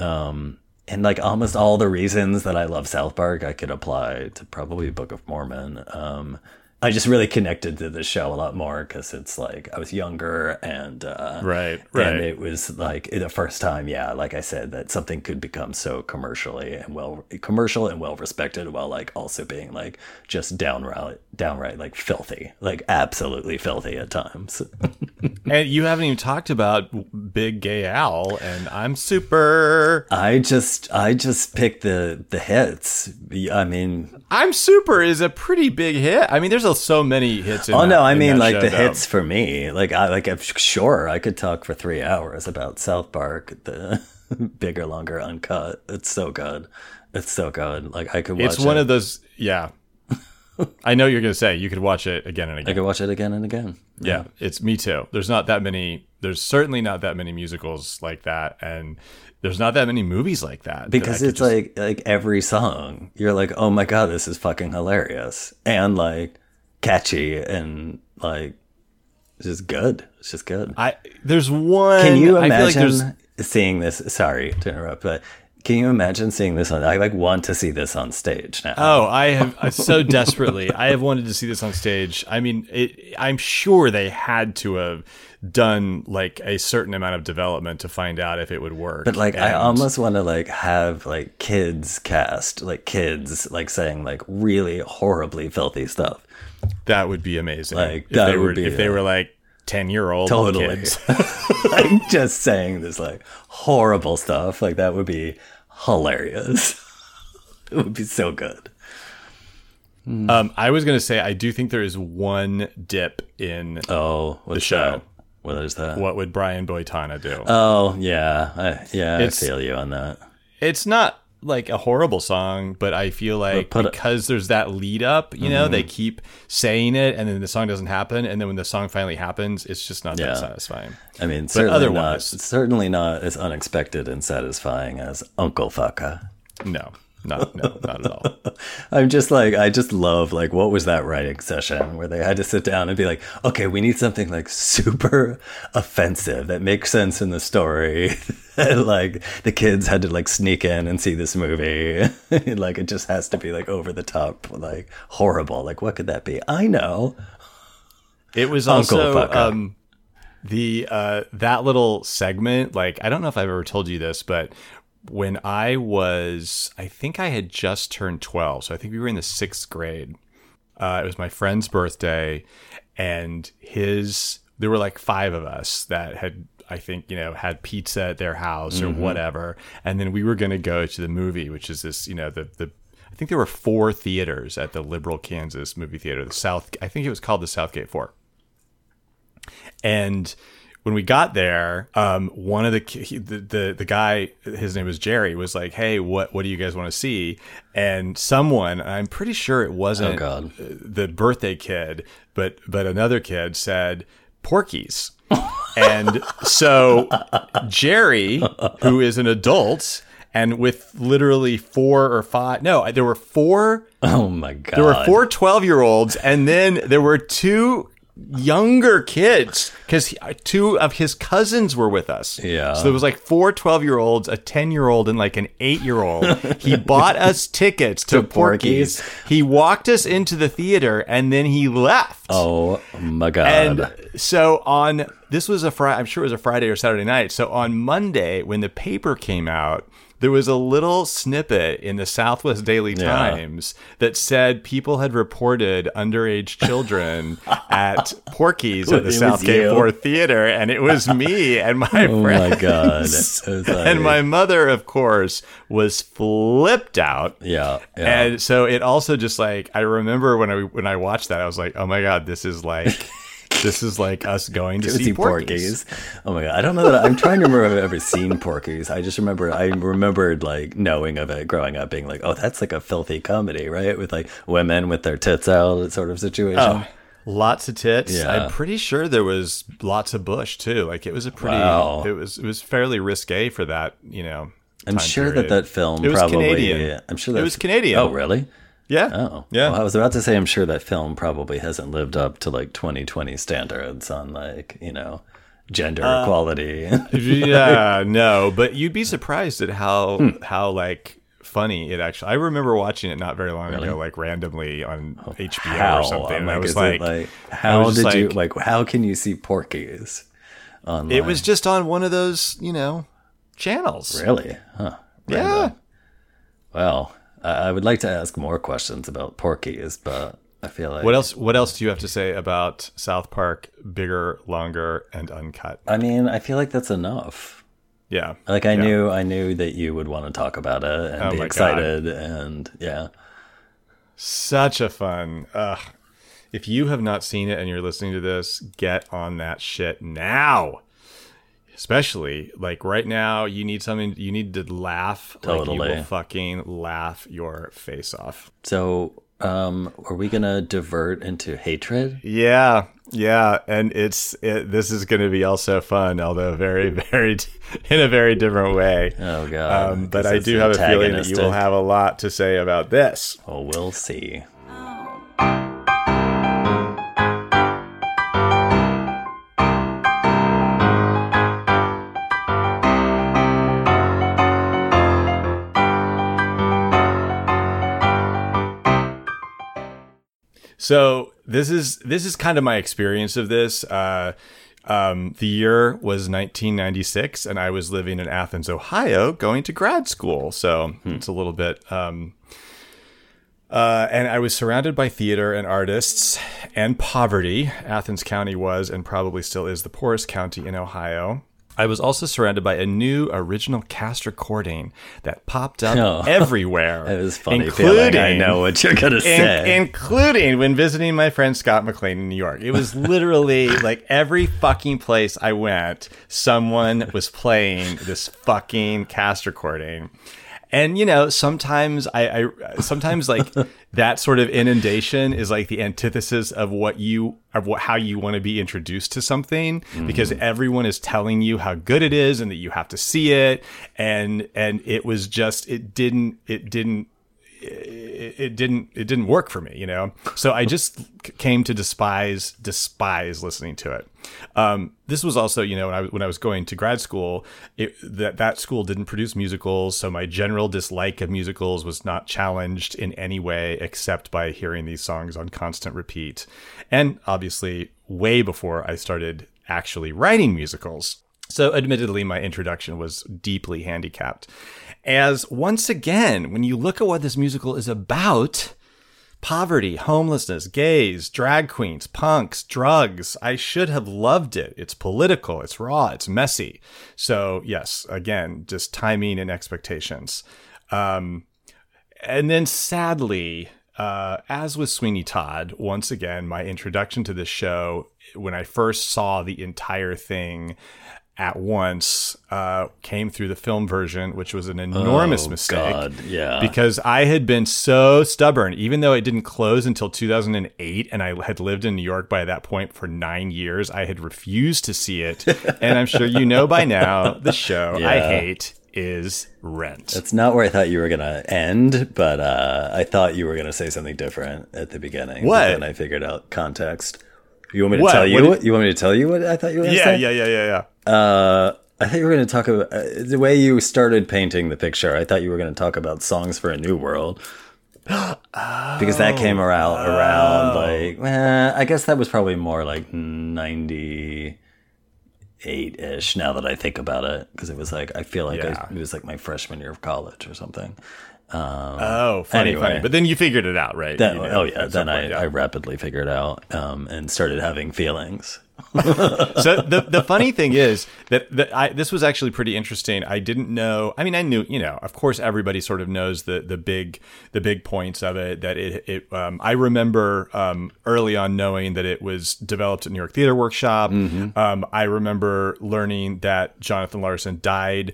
Um, and like almost all the reasons that I love South Park, I could apply to probably Book of Mormon. Um, I just really connected to the show a lot more because it's like I was younger and uh, Right, right. and it was like the first time, yeah, like I said, that something could become so commercially and well commercial and well respected while like also being like just downright downright like filthy, like absolutely filthy at times. And you haven't even talked about Big Gay Al, and I'm super. I just I just picked the the hits. I mean, I'm super is a pretty big hit. I mean, there's a, so many hits. In oh that- no, I mean like the though. hits for me. Like I like I'm sure I could talk for three hours about South Park, the bigger, longer, uncut. It's so good. It's so good. Like I could watch. It's one it. of those. Yeah, I know you're gonna say you could watch it again and again. I could watch it again and again. yeah, it's me too. There's not that many. There's certainly not that many musicals like that, and there's not that many movies like that. that because could it's just- like like every song you're like oh my god this is fucking hilarious and like catchy and like it's just good it's just good I there's one. can you I feel like imagine seeing this sorry to interrupt but can you imagine seeing this on i like want to see this on stage now Oh, I have I so desperately. I have wanted to see this on stage. I mean, it, I'm sure they had to have done like a certain amount of development to find out if it would work. but like i almost want to like have like kids cast like kids like saying like really horribly filthy stuff that would be amazing. Like, if that they would were be if they were like ten year old Totally. kids. like just saying this like horrible stuff like that would be hilarious it would be so good Um, I was gonna say I do think there is one dip in oh the show. that? What is that what would Brian Boitano do. oh yeah I, yeah It's- i feel you on that it's not like a horrible song, but I feel like because there's that lead up, you know, they mm-hmm. keep saying it and then the song doesn't happen, and then when the song finally happens, it's just not Yeah. that satisfying. i mean certainly otherwise- not certainly not as unexpected and satisfying as uncle fucka No, not no, not at all. I'm just like I just love like what was that writing session where they had to sit down and be like, okay, we need something like super offensive that makes sense in the story. like the kids had to like sneak in and see this movie. like it just has to be like over the top, like horrible. Like what could that be? I know. It was Uncle also um, the uh, that little segment. Like I don't know if I've ever told you this, but when I was, I think I had just turned 12. So I think we were in the sixth grade. Uh, it was my friend's birthday, and his, there were like five of us that had, I think, you know, had pizza at their house or whatever. And then we were going to go to the movie, which is this, you know, the, the, I think there were four theaters at the Liberal Kansas movie theater, the South, I think it was called the Southgate Four. And when we got there, um, one of the, he- the the the guy, his name was Jerry, was like, "Hey, what what do you guys want to see?" And someone, I'm pretty sure it wasn't Oh, the birthday kid, but but another kid said Porky's, and so Jerry, who is an adult and with literally four or five, no, there were four Oh my god. there were four 12 year olds, and then there were two younger kids because two of his cousins were with us. Yeah. So there was like four 12 year olds, a 10 year old, and like an eight year old. he bought us tickets to, To Porky's. Porky's. He walked us into the theater and then he left. Oh my god. And so on this was a Friday, I'm sure it was a Friday or Saturday night. So on Monday, when the paper came out, there was a little snippet in the Southwest Daily Yeah. Times that said people had reported underage children at Porky's at the Southgate. Four Theater, and it was me and my oh friends. my god. And my mother, of course, was flipped out. yeah, yeah. And so it also just like I remember when I when I watched that, I was like, oh my god, this is like this is like us going to see, see Porky's. Porky's. Oh my god! I don't know that I'm trying to remember if I've ever seen Porky's. I just remember I remembered like knowing of it growing up, being like, oh, that's like a filthy comedy, right? With like women with their tits out, sort of situation. Oh, lots of tits. Yeah. I'm pretty sure there was lots of bush too. Like it was a pretty. Wow. It was it was fairly risque for that. You know. I'm sure period. that that film It was probably. Canadian. I'm sure that It was Canadian. Oh, really? Yeah. Oh, Yeah. Well, I was about to say I'm sure that film probably hasn't lived up to like 2020 standards on like you know gender Uh, equality. yeah, no, but you'd be surprised at how Hmm. how like funny it actually. I remember watching it not very long ago, like randomly on HBO how? or something. I'm I was like, it, how was did just you like- like? How can you see Porky's? Online? it was just on one of those, you know, channels. really, huh? Yeah. Well, I would like to ask more questions about Porky's, but I feel like What else? What else do you have to say about South Park? Bigger, longer, and uncut. I mean, I feel like that's enough. Yeah. Like I Yeah. knew, I knew that you would want to talk about it and Oh be my God. excited, and yeah. Such a fun. Ugh. If you have not seen it and you're listening to this, get on that shit now. Especially like right now, you need something. You need to laugh. Like you Totally. will fucking laugh your face off. So, um, are we gonna divert into hatred? Yeah, yeah, and it's it, this is going to be also fun, although very, very in a very different way. Oh god! Um, but I do have a feeling that you will have a lot to say about this. Oh, we'll see. So this is this is kind of my experience of this. Uh, um, the year was 1996, and I was living in Athens, Ohio, going to grad school. So it's a little bit. Um, uh, and I was surrounded by theater and artists and poverty. Athens County was and probably still is the poorest county in Ohio. I was also surrounded by a new original cast recording that popped up Oh. everywhere. It was funny feeling. I know what you're gonna in- say. including when visiting my friend Scott McLean in New York. It was literally like every fucking place I went, someone was playing this fucking cast recording. And you know, sometimes I, I sometimes like that sort of inundation is like the antithesis of what you of what how you want to be introduced to something because mm. everyone is telling you how good it is and that you have to see it. And and it was just it didn't it didn't it, didn't it didn't work for me you know? So i just came to despise despise listening to it. Um, this was also you know when I, when I was going to grad school it, that that school didn't produce musicals so my general dislike of musicals was not challenged in any way except by hearing these songs on constant repeat. And obviously way before i started actually writing musicals So, admittedly, my introduction was deeply handicapped. As once again, when you look at what this musical is about, poverty, homelessness, gays, drag queens, punks, drugs, I should have loved it. It's political, it's raw, it's messy. So, yes, again, just timing and expectations. Um, and then sadly, uh, as with Sweeney Todd, once again, my introduction to this show, when I first saw the entire thing at once, uh, came through the film version, which was an enormous Oh, mistake. God, yeah. Because I had been so stubborn, even though it didn't close until 2008, and I had lived in New York by that point for nine years, I had refused to see it. and I'm sure you know by now the show I hate is Rent. That's not where I thought you were gonna end, but uh, I thought you were gonna say something different at the beginning. What? Then I figured out context. You want me to What? tell you? What you want me to tell you what I thought you were yeah, say? yeah, yeah, yeah, yeah. Uh, I thought you were going to talk about uh, the way you started painting the picture. I thought you were going to talk about songs for a new world. because that came around around like I guess that was probably more like 98 ish now that I think about it because it was like I feel like Yeah. I, it was like my freshman year of college or something. Oh, funny, Anyway. funny. But then you figured it out, right? That, You know, oh yeah, then I. I rapidly figured out um, and started having feelings. so the the funny thing is that, that I this was actually pretty interesting. I didn't know. I mean, I knew. You know, of course, everybody sort of knows the the big the big points of it. That it it. Um, I remember um, early on knowing that it was developed at New York Theater Workshop. Um, I remember learning that Jonathan Larson died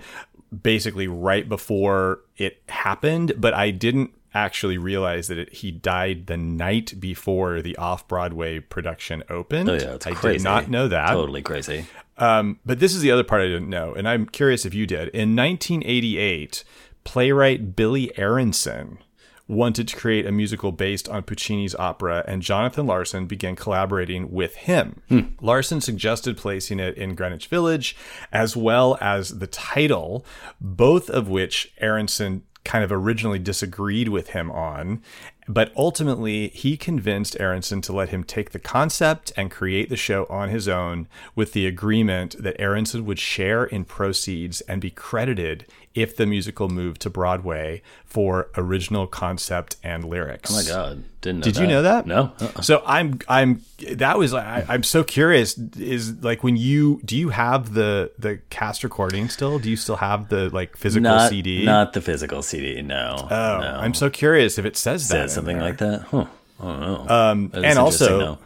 basically right before it happened, but I didn't actually realize that it, he died the night before the off Broadway production opened. Oh yeah, it's I crazy. did not know that. Totally crazy. Um, but this is the other part I didn't know, and I'm curious if you did. In 1988, playwright Billy Aronson wanted to create a musical based on Puccini's opera, and Jonathan Larson began collaborating with him. Hmm. Larson suggested placing it in Greenwich Village, as well as the title, both of which Aronson kind of originally disagreed with him on. But ultimately, he convinced Aronson to let him take the concept and create the show on his own with the agreement that Aronson would share in proceeds and be credited if the musical moved to Broadway for original concept and lyrics. Oh my god, didn't know Did that. you know that? No. Uh-uh. So I'm I'm that was I, I'm so curious. Is like when you do you have the the cast recording still? Do you still have the like physical Not, CD? not the physical CD. No. oh, no. I'm so curious if it says that. In something like that. Huh. I don't know. Um, and also though.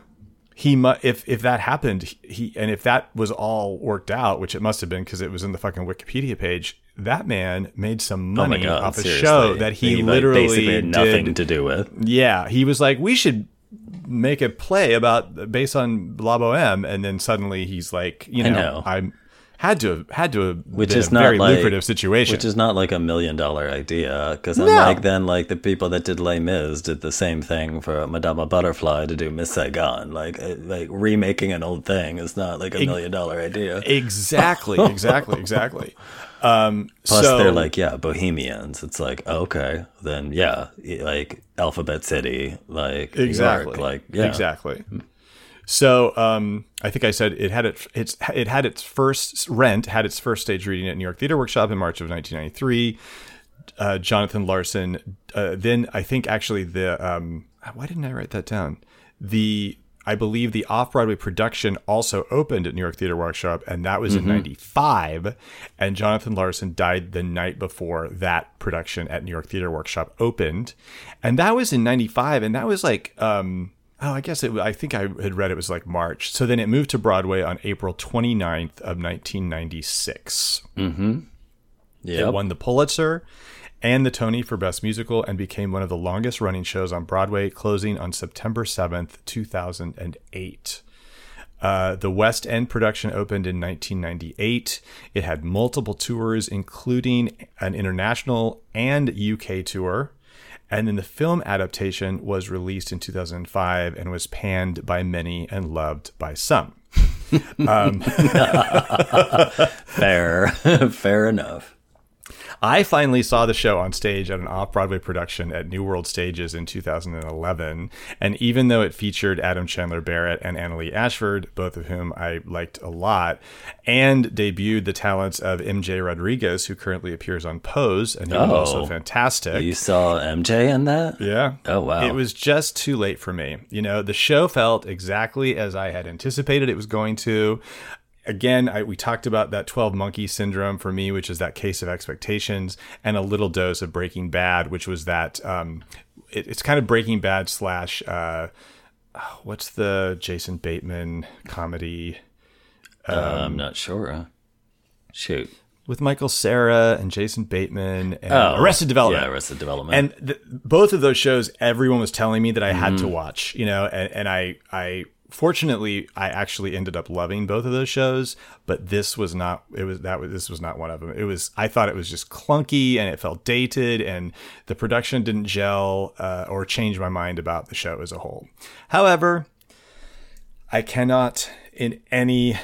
he mu- if if that happened he and if that was all worked out, which it must have been because it was in the fucking Wikipedia page. That man made some oh money god, off a seriously. show that he, like, literally basically had nothing did. to do with. Yeah, he was like, we should make a play about based on La Boheme, and then suddenly he's like, you I know, know. I'm had to have had to have Which is a not very like, lucrative situation. Which is not like a million dollar idea. Because No. like, then like the people that did Les Mis did the same thing for Madame Butterfly to do Miss Saigon. Like, uh, like remaking an old thing is not like a million dollar idea. exactly, exactly, exactly. Um, Plus, so, they're like, yeah, Bohemians. It's like, okay, then yeah, like Alphabet City, like New York, exactly. like yeah, exactly. So um, i think i said it had it it's it had its first rent had its first stage reading at new york theater workshop in march of 1993 uh, jonathan larson uh, then i think actually the um, why didn't i write that down? The I believe the off-Broadway production also opened at New York Theater Workshop, and that was in '95. And Jonathan Larson died the night before that production at New York Theater Workshop opened, and that was in '95. And that was like, um, oh, I guess it. I think I had read it was like March. So then it moved to Broadway on April 29th of 1996. It Yep. won the Pulitzer and the Tony for Best Musical and became one of the longest running shows on Broadway, closing on September 7th, 2008. Uh, the West End production opened in 1998. It had multiple tours, including an international and UK tour. And then the film adaptation was released in 2005 and was panned by many and loved by some. Fair, fair enough. I finally saw the show on stage at an off Broadway production at New World Stages in 2011. And even though it featured Adam Chanler-Berat and Annaleigh Ashford, both of whom I liked a lot, and debuted the talents of MJ Rodriguez, who currently appears on Pose, and he was Oh. also fantastic. You saw MJ in that? Yeah. Oh, wow. It was just too late for me. You know, the show felt exactly as I had anticipated it was going to. Again, I, we talked about that 12 monkey syndrome for me, which is that case of expectations, and a little dose of Breaking Bad, which was that um, it, it's kind of Breaking Bad slash uh, what's the Jason Bateman comedy Uh, I'm not sure. Shoot. with Michael Cera and Jason Bateman and Oh, Arrested Development. Yeah, Arrested Development. and th- both of those shows everyone was telling me that i had Mm-hmm. to watch you know and, and i i fortunately i actually ended up loving both of those shows but this was not it was that was this was not one of them it was i thought it was just clunky and it felt dated and the production didn't gel uh, or change my mind about the show as a whole however i cannot in any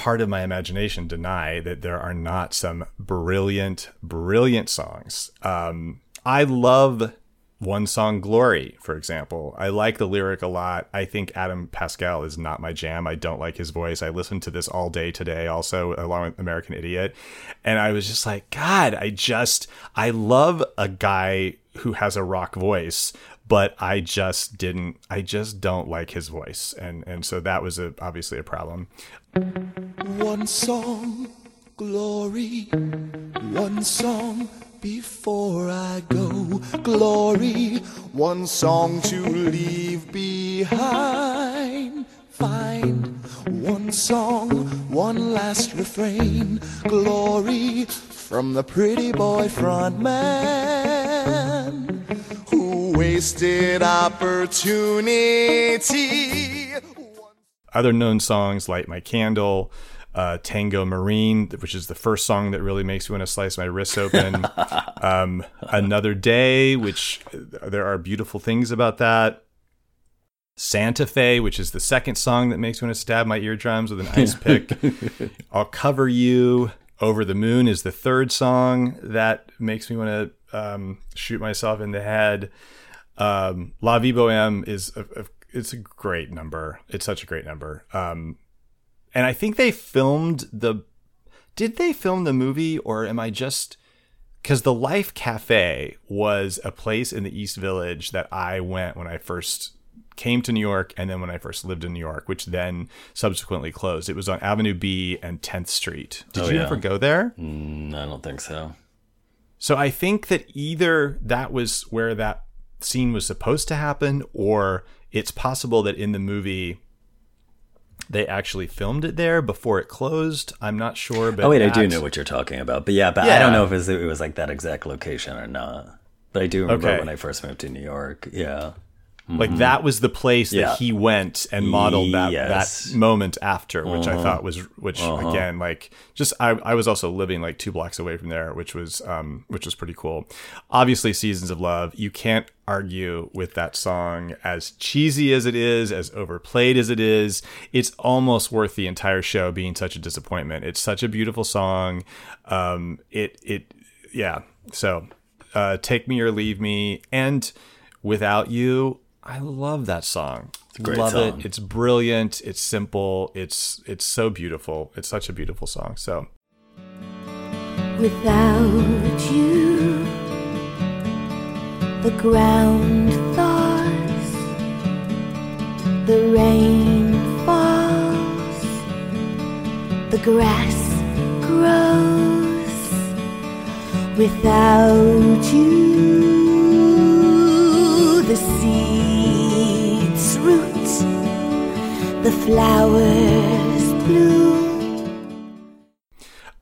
part of my imagination deny that there are not some brilliant, brilliant songs. Um, I love one song, Glory, for example. I like the lyric a lot. I think Adam Pascal is not my jam. I don't like his voice. I listened to this all day today, also, along with American Idiot. And I was just like, God, I just, I love a guy who has a rock voice. But I just didn't. I just don't like his voice, and and so that was a, obviously a problem. One song, glory. One song before I go, glory. One song to leave behind. Find one song, one last refrain, glory from the pretty boy front man who wasted opportunity. other known songs light my candle uh, tango Maureen which is the first song that really makes me want to slice my wrists open um, another day which there are beautiful things about that santa fe which is the second song that makes me want to stab my eardrums with an ice pick i'll cover you over the moon is the third song that makes me want to um, shoot myself in the head um, La Vie Boheme is a, a, it's a great number. It's such a great number. Um, and I think they filmed the. Did they film the movie, or am I just? Because the Life Cafe was a place in the East Village that I went when I first came to New York, and then when I first lived in New York, which then subsequently closed. It was on Avenue B and 10th Street. Did Oh, you yeah. ever go there? Mm, I don't think so. So I think that either that was where that scene was supposed to happen, or it's possible that in the movie they actually filmed it there before it closed. I'm not sure, but Oh wait, I do know what you're talking about. But yeah, but I don't know if it was, it was like that exact location or not. But I do remember Okay. when I first moved to New York. Yeah. Like that was the place Yeah. that he went and modeled that Yes. that moment after, which I thought was which again like just I, I was also living like two blocks away from there, which was um which was pretty cool. Obviously, Seasons of Love, you can't argue with that song as cheesy as it is, as overplayed as it is. It's almost worth the entire show being such a disappointment. It's such a beautiful song. Um, it it yeah. So, uh, take me or leave me, and without you. I love that song. a great love song. it. It's brilliant. It's simple. It's it's so beautiful. It's such a beautiful song. So Without you, the ground thaws, the rain falls, the grass grows. Without you, the flowers bloom.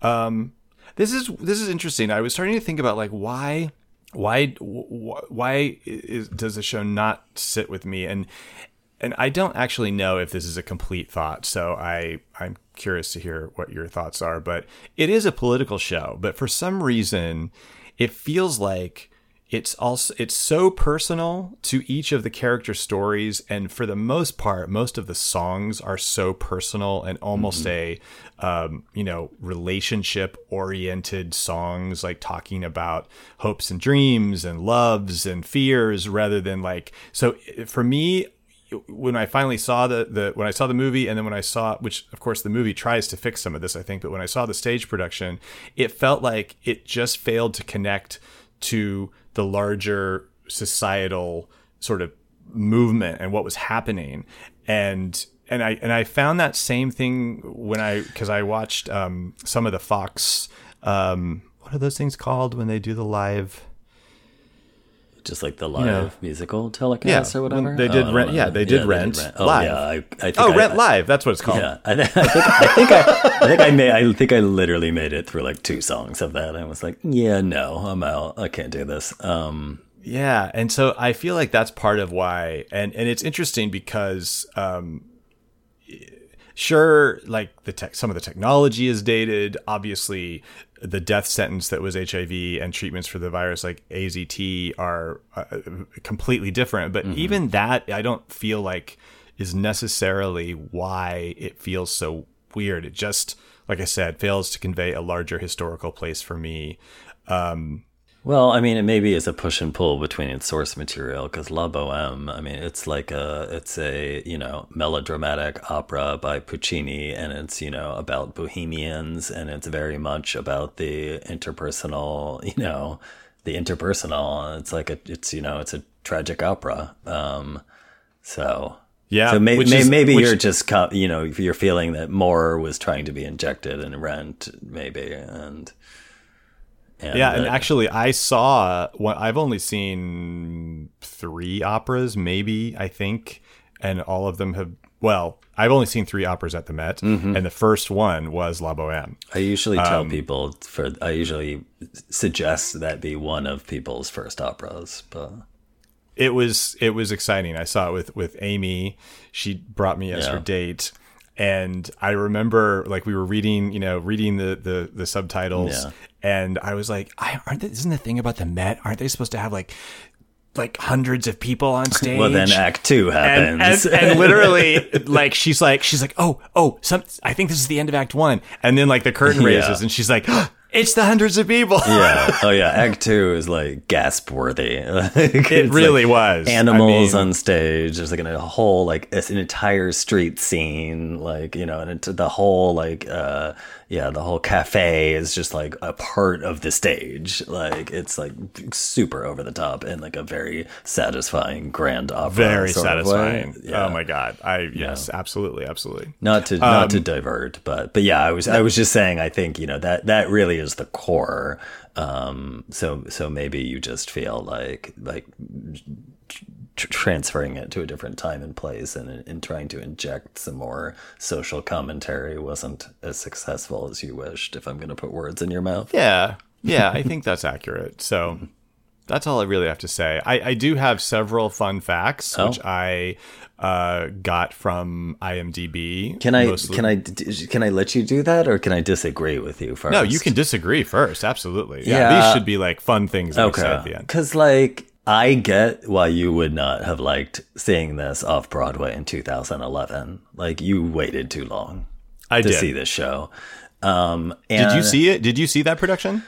um this is this is interesting i was starting to think about like why why why is, does the show not sit with me and and i don't actually know if this is a complete thought so i i'm curious to hear what your thoughts are but it is a political show but for some reason it feels like it's also it's so personal to each of the character stories and for the most part most of the songs are so personal and almost a um, you know relationship oriented songs like talking about hopes and dreams and loves and fears rather than like so for me when I finally saw the, the when I saw the movie and then when I saw which of course the movie tries to fix some of this I think but when I saw the stage production it felt like it just failed to connect to the larger societal sort of movement and what was happening. And and I and I found that same thing when I because I watched um, some of the Fox um, what are those things called when they do the live Just like the live Yeah. musical telecast or whatever. they did Oh, I don't rent know. yeah they did rent, Oh, live yeah, I, I think oh I- rent live that's what it's called Yeah, I, th- I think I think I, I think I made I think I literally made it through like two songs of that. I was like, yeah, no, I'm out. I can't do this. Um, Yeah, and so I feel like that's part of why, and and it's interesting because, um, sure, like the tech, some of the technology is dated. Obviously, the death sentence that was HIV and treatments for the virus like AZT are uh, completely different. But even that, I don't feel like is necessarily why it feels so weird. It just, like I said, fails to convey a larger historical place for me. Um, well, I mean, it maybe is a push and pull between its source material because La Boheme. I mean, it's like a it's a you know melodramatic opera by Puccini, and it's you know about bohemians, and it's very much about the interpersonal, you know, the interpersonal. It's like a it's you know it's a tragic opera. Um, so Yeah, so may, may, is- maybe which- you're just you know you're feeling that more was trying to be injected in Rent, maybe, and, and Yeah, and that- actually, I saw. Well, I've only seen three operas, maybe I think, and all of them have. Well, I've only seen three operas at the Met, Mm-hmm. and the first one was La Boheme. I usually tell Um, people for I usually suggest that be one of people's first operas, but It was it was exciting. I saw it with with Amy. She brought me as Yeah. her date. And I remember, like, we were reading, you know, reading the the, the subtitles, Yeah. And I was like, I, "Aren't they, isn't the thing about the Met? Aren't they supposed to have like, like hundreds of people on stage?" well then Act Two and, happens. and, and literally like she's like she's like oh oh some i think this is the end of act one and then like the curtain Yeah. raises and she's like oh, it's the hundreds of people yeah, oh yeah, Act Two is like gasp worthy. it really was animals I mean, on stage. There's like a whole like an entire street scene, like you know, and it, the whole like uh yeah, the whole cafe is just like a part of the stage. Like it's like super over the top and like a very satisfying grand opera. very sort of way. satisfying Yeah. oh my god i yes absolutely absolutely Not to not Um, to divert, but but yeah, I was I was just saying. I think you know that that really is the core. Um, so so maybe you just feel like like tr- transferring it to a different time and place, and and trying to inject some more social commentary wasn't as successful as you wished. If I'm going to put words in your mouth, yeah yeah i think that's accurate so that's all i really have to say i, I do have several fun facts Oh. which i uh, got from imdb can I mostly- can I can I let you do that, or can I disagree with you first? no you can disagree first absolutely yeah, Yeah. these should be like fun things that we at the end Because, like, I get why you would not have liked seeing this off Broadway in 2011. Like, you waited too long i to did see this show. Um, Did you see it? Did you see that production?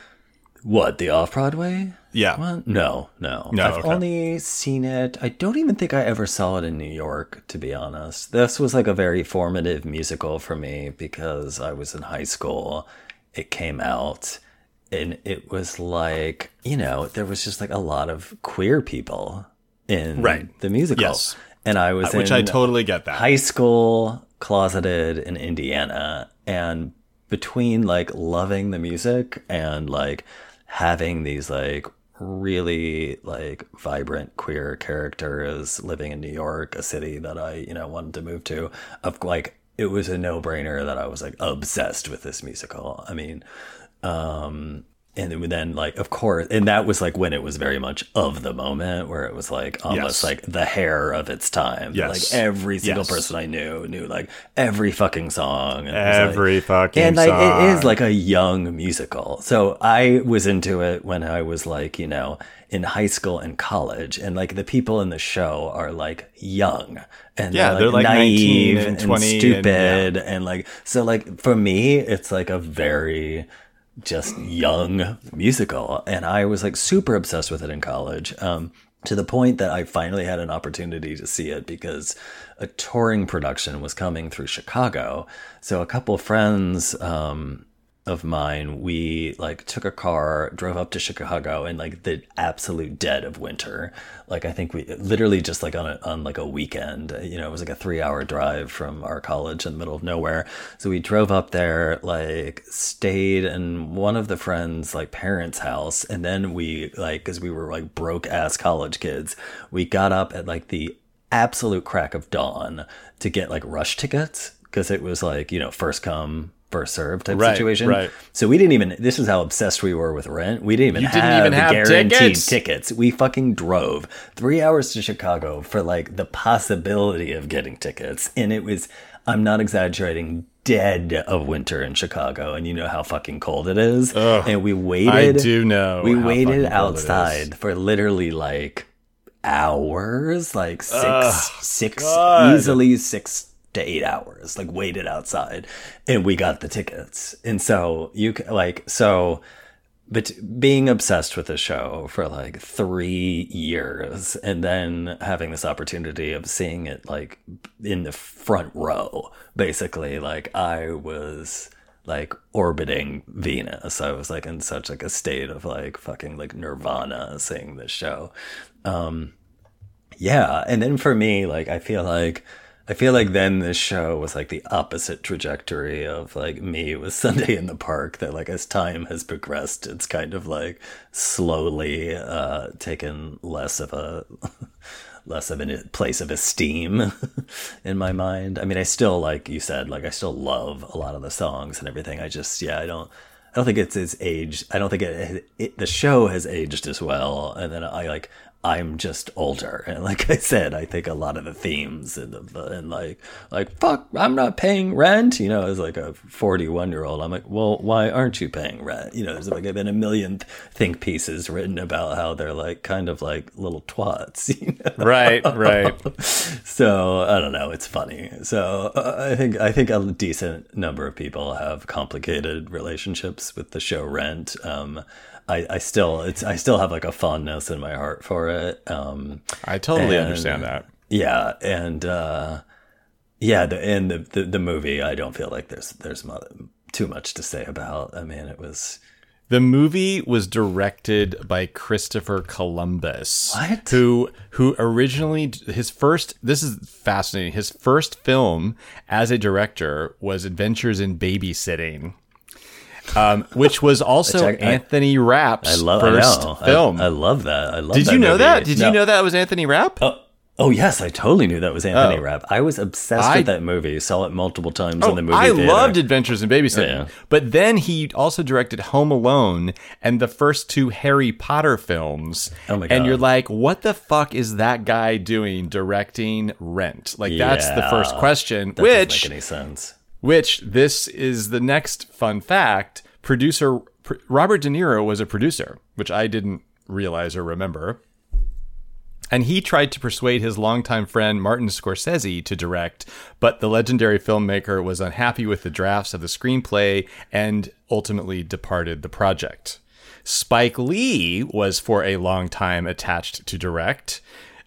what the off Broadway? Yeah. What? No, no. No, I've okay. only seen it. I don't even think I ever saw it in New York, to be honest. This was like a very formative musical for me because I was in high school. It came out and it was like, you know, there was just like a lot of queer people in Right. the musical. Yes. And I was uh, Which in I totally get that. high school closeted in Indiana and between like loving the music and like having these like really like vibrant queer characters living in New York, a city that I, you know, wanted to move to, of like it was a no-brainer that I was like obsessed with this musical. I mean, um and then like of course and that was like when it was very much of the moment where it was like almost Yes. like the hair of its time. Yes. like every single Yes. person i knew knew like every fucking song. And was, like- Every fucking and like it is like a young musical. So i was into it when i was like you know in high school and college. And like the people in the show are like young. And Yeah, they're, like, 19 naive and and, 20 and- stupid and like so like for me it's like a very just young musical and i was like super obsessed with it in college um to the point that i finally had an opportunity to see it because a touring production was coming through chicago. So a couple friends um of mine, we like took a car, drove up to Chicago in like the absolute dead of winter. Like I think we literally just like on a, on like a weekend, you know, it was like a three hour drive from our college in the middle of nowhere. So we drove up there, like stayed in one of the friends' like parents' house. And then we like, cause we were like broke ass college kids, we got up at like the absolute crack of dawn to get like rush tickets. Cause it was like, you know, first come, first serve type Right, situation. right. So we didn't even. This is how obsessed we were with rent. We didn't even You have didn't even have guaranteed tickets. tickets. We fucking drove three hours to Chicago for like the possibility of getting tickets, and it was. I'm not exaggerating. Dead of winter in Chicago, and you know how fucking cold it is. and we waited. I do know We waited fucking cold it outside for literally like hours, like six, six, God. easily six to eight hours. Like waited outside, and we got the tickets. And so you like so, but being obsessed with the show for like three years, and then having this opportunity of seeing it like in the front row, basically, like I was like orbiting Venus. I was like in such like a state of like fucking like nirvana seeing this show. Um yeah, and then for me like I feel like I feel like then this show was like the opposite trajectory of like me with Sunday in the Park that like as time has progressed it's kind of like slowly uh taken less of a less of a place of esteem in my mind. I mean, I still like you said, like I still love a lot of the songs and everything. I just yeah, I don't I don't think it's as aged. I don't think it, it the show has aged as well. And then I like I'm just older, and like I said, I think a lot of the themes and the and like like fuck, I'm not paying rent. You know, as like a 41 year old, I'm like, well, why aren't you paying rent? You know, there's like been a million think pieces written about how they're like kind of like little twats. You know? Right, right. so I don't know. It's funny. So uh, I think I think a decent number of people have complicated relationships with the show Rent. Um, I, I still it's I still have like a fondness in my heart for it. Um, I totally And- understand that. yeah, and uh, yeah, the and the, the the movie. I don't feel like there's there's too much to say about. I mean, it was The movie was directed by Christopher Columbus, What? who who originally his first this is fascinating. His first film as a director was Adventures in Babysitting. Um, which was also I- Anthony Rapp's I love first I know. I- film. I, love that. I love. That. Did that you know movie. that? Did No. you know that was Anthony Rapp? Oh, oh yes, I totally knew that was Anthony Oh. Rapp. I was obsessed with that movie. Saw it multiple times Oh, in the movie. I theater. loved Adventures in Babysitting. Yeah. But then he also directed Home Alone and the first two Harry Potter films. Oh my god! And you're like, what the fuck is that guy doing directing Rent? Like that's the first question. That doesn't which make any sense. Which this is the next fun fact. Producer pr- Robert De Niro was a producer, which I didn't realize or remember. And he tried to persuade his longtime friend Martin Scorsese to direct, but the legendary filmmaker was unhappy with the drafts of the screenplay and ultimately departed the project. Spike Lee was for a long time attached to direct.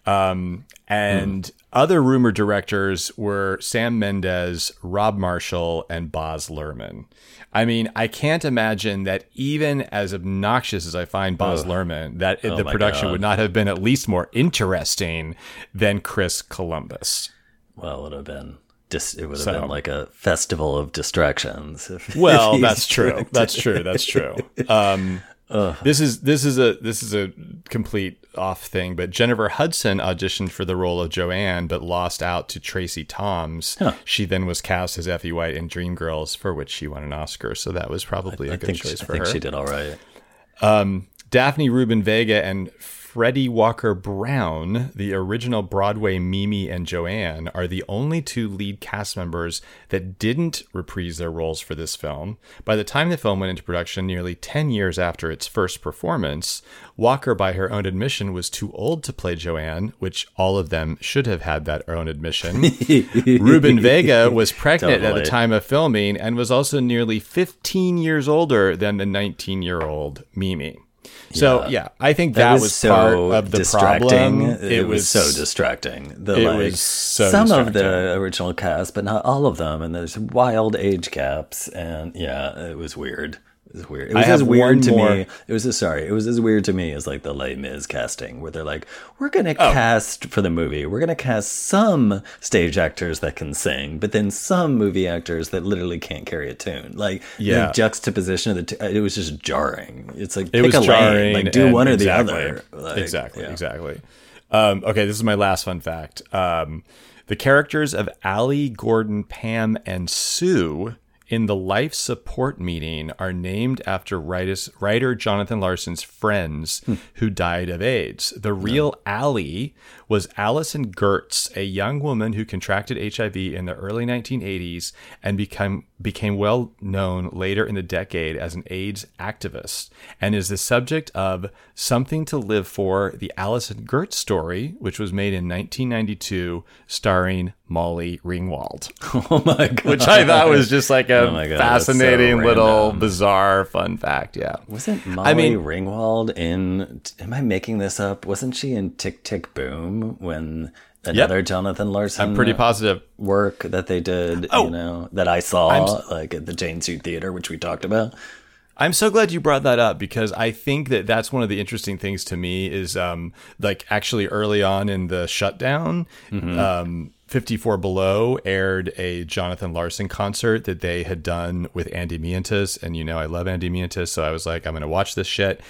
Um, and other rumored directors were Sam Mendes, Rob Marshall, and Baz Luhrmann. I mean, I can't imagine that even as obnoxious as I find Baz Luhrmann, that the Oh my production God. would not have been at least more interesting than Chris Columbus. Well, it would have been. Just, it would have So- been like a festival of distractions. Well, that's true. That's true. That's true. Um, this is this is a this is a complete off thing. But Jennifer Hudson auditioned for the role of Joanne, but lost out to Tracie Thoms. She then was cast as Effie White in Dreamgirls, for which she won an Oscar. So that was probably a I good choice I for think her. she did all right. Um, Daphne Rubin Vega and Fredi Walker-Browne, the original Broadway Mimi and Joanne, are the only two lead cast members that didn't reprise their roles for this film. By the time the film went into production, nearly 10 years after its first performance, Walker, by her own admission, was too old to play Joanne, which all of them should have had that own admission. Rubin Vega was pregnant at the time of filming and was also nearly 15 years older than the 19 year old Mimi. So yeah, I think that, was, part of the distracting. problem. It, was, so distracting. The, it like, was so some of the original cast, but not all of them. And there's wild age gaps, and yeah, it was weird. It was weird. It was have as weird to more- me. It was as, sorry. It was as weird to me as like the Les Mis casting, where they're like, "We're gonna Oh. cast for the movie. We're gonna cast some stage actors that can sing, but then some movie actors that literally can't carry a tune." Like Yeah. the juxtaposition of the two, it was just jarring. It's like it pick was a lane, jarring. like do one or exactly, the other. Like, exactly, yeah. exactly. Um, okay, this is my last fun fact. Um, the characters of Allie, Gordon, Pam, and Sue in the life support meeting are named after writers, writer Jonathan Larson's friends Hmm. who died of AIDS. The real Allie was Alison Gertz, a young woman who contracted HIV in the early 1980s and become became well known later in the decade as an AIDS activist, and is the subject of Something to Live For, the Alison Gertz story, which was made in 1992, starring Molly Ringwald, Oh my god! which I thought was just like a Oh God, that's so fascinating little bizarre fun fact. Yeah. Wasn't Molly I mean- Ringwald in? Am I making this up? Wasn't she in Tick Tick Boom when another Jonathan Larson? I'm pretty positive. work that they did. Oh. you know that I saw like at the Jane Street Theater, which we talked about. I'm so glad you brought that up because I think that that's one of the interesting things to me is um, like actually early on in the shutdown, um, 54 Below aired a Jonathan Larson concert that they had done with Andy Mientus. And you know, I love Andy Mientus. So I was like, I'm going to watch this shit.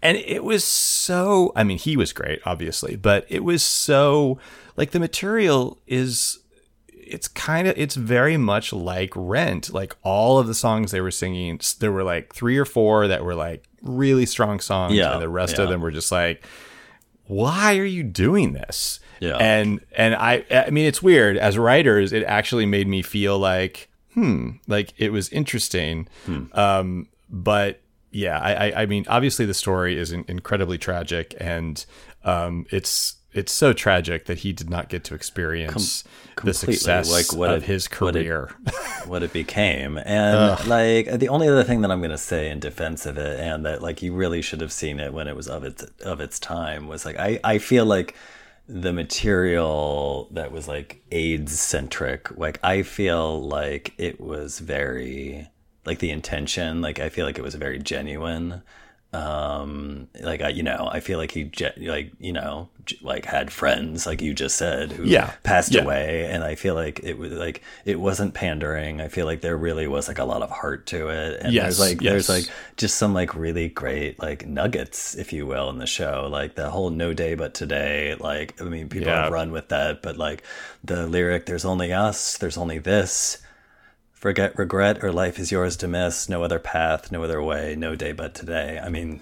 And it was so, I mean, he was great, obviously, but it was so like the material is it's kind of it's very much like rent. Like all of the songs they were singing there were like three or four that were like really strong songs Yeah, and the rest yeah. of them were just like why are you doing this? Yeah. and and i i mean it's weird. As writers it actually made me feel like hmm like it was interesting. Um but yeah I, I i mean obviously the story is in- incredibly tragic and um it's it's so tragic that he did not get to experience the success like, what of it- his what it- career. what it became. And like the only other thing that I'm going to say in defense of it, and that like you really should have seen it when it was of its of its time, was like I I feel like the material that was like AIDS centric, like I feel like it was very like the intention, like I feel like it was very genuine um like I, you know i feel like he like you know j- like had friends like you just said who Yeah. passed Yeah. away and i feel like it was like it wasn't pandering i feel like there really was like a lot of heart to it and Yes, there's like there's like just some like really great like nuggets if you will in the show like the whole no day but today like i mean people Yeah. have run with that but like the lyric there's only us there's only this Forget regret or life is yours to miss. No other path, no other way, no day but today. I mean,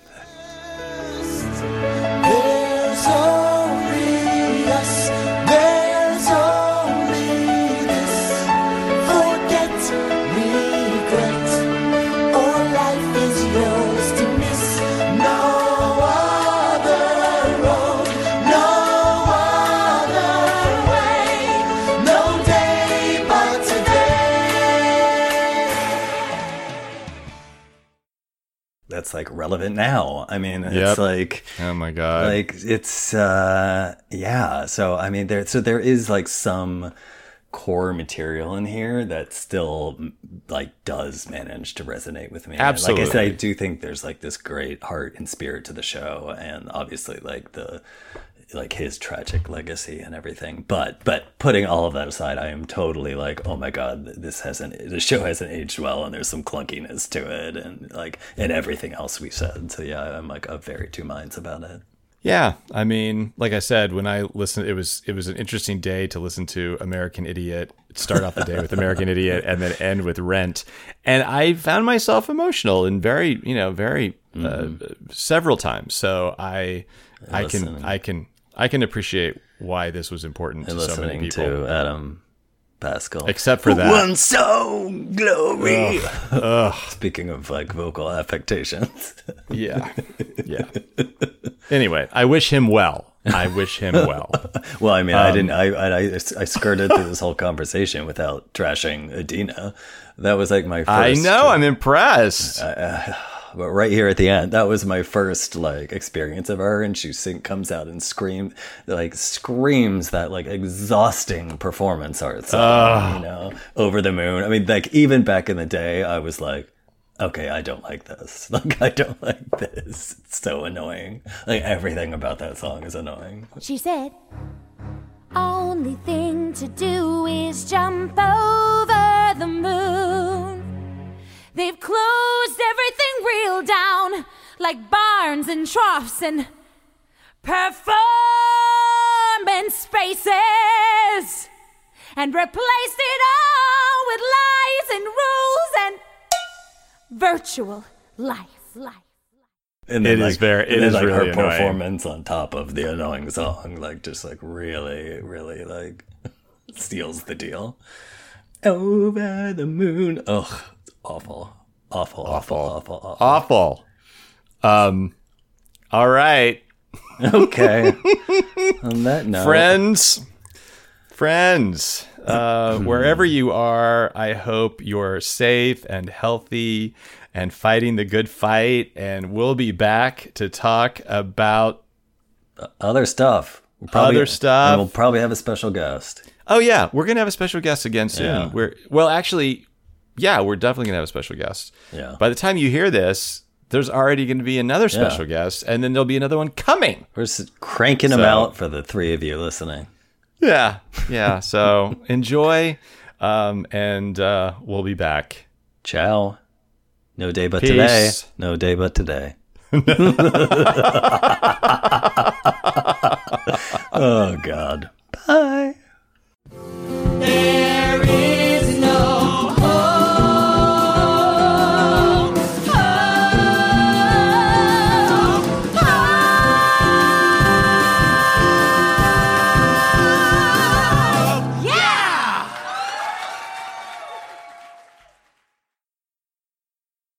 that's like relevant now. I mean, Yep. it's like oh my god! like it's uh yeah so i mean there so there is like some core material in here that still like does manage to resonate with me like i said i do think there's like this great heart and spirit to the show and obviously like the like his tragic legacy and everything but but putting all of that aside i am totally like oh my god this hasn't the show hasn't aged well and there's some clunkiness to it and like and everything else we said so yeah i'm like of very two minds about it Yeah, I mean, like I said, when I listened, it was it was an interesting day to listen to American Idiot. Start off the day with American Idiot, and then end with Rent. And I found myself emotional and very, you know, very uh, several times. So I I can. I can I can appreciate why this was important And to so many listening people. to Adam Pascal. Except for that. One song, glory. Speaking of like vocal affectations. Yeah. Yeah. anyway, I wish him well. I wish him well. well, I mean, Um, I didn't. I, I I skirted through this whole conversation without trashing Idina. That was like my. first I know. I'm impressed. But right here at the end, that was my first like experience of her, and she sing, comes out and scream like screams that like exhausting performance art song, you know, over the moon. I mean, like even back in the day, I was like. Okay, I don't like this. Like, I don't like this. It's so annoying. Like, everything about that song is annoying. She said, Only thing to do is jump over the moon. They've closed everything real down, like barns and troughs and performance spaces, and replaced it all with lies and rules and virtual life. Life. And It is very- it and then, is like really her annoying. performance on top of the annoying song, like just like really, really like steals the deal. Over the moon. Ugh, it's awful, awful, awful, awful, awful. Awful. Um. All right, Okay. on that note, friends, friends. Uh, wherever you are, I hope you're safe and healthy and fighting the good fight. And we'll be back to talk about other stuff. We'll Other stuff. And we'll probably have a special guest. Oh yeah, we're gonna have a special guest again soon. Yeah. We're well, actually, yeah, we're definitely gonna have a special guest. Yeah. By the time you hear this, there's already gonna be another special guest, and then there'll be another one coming. We're just cranking them out for the three of you listening. Yeah, yeah. So enjoy, um, and uh, we'll be back. Ciao. No day but Peace. today. No day but today. oh God. Bye.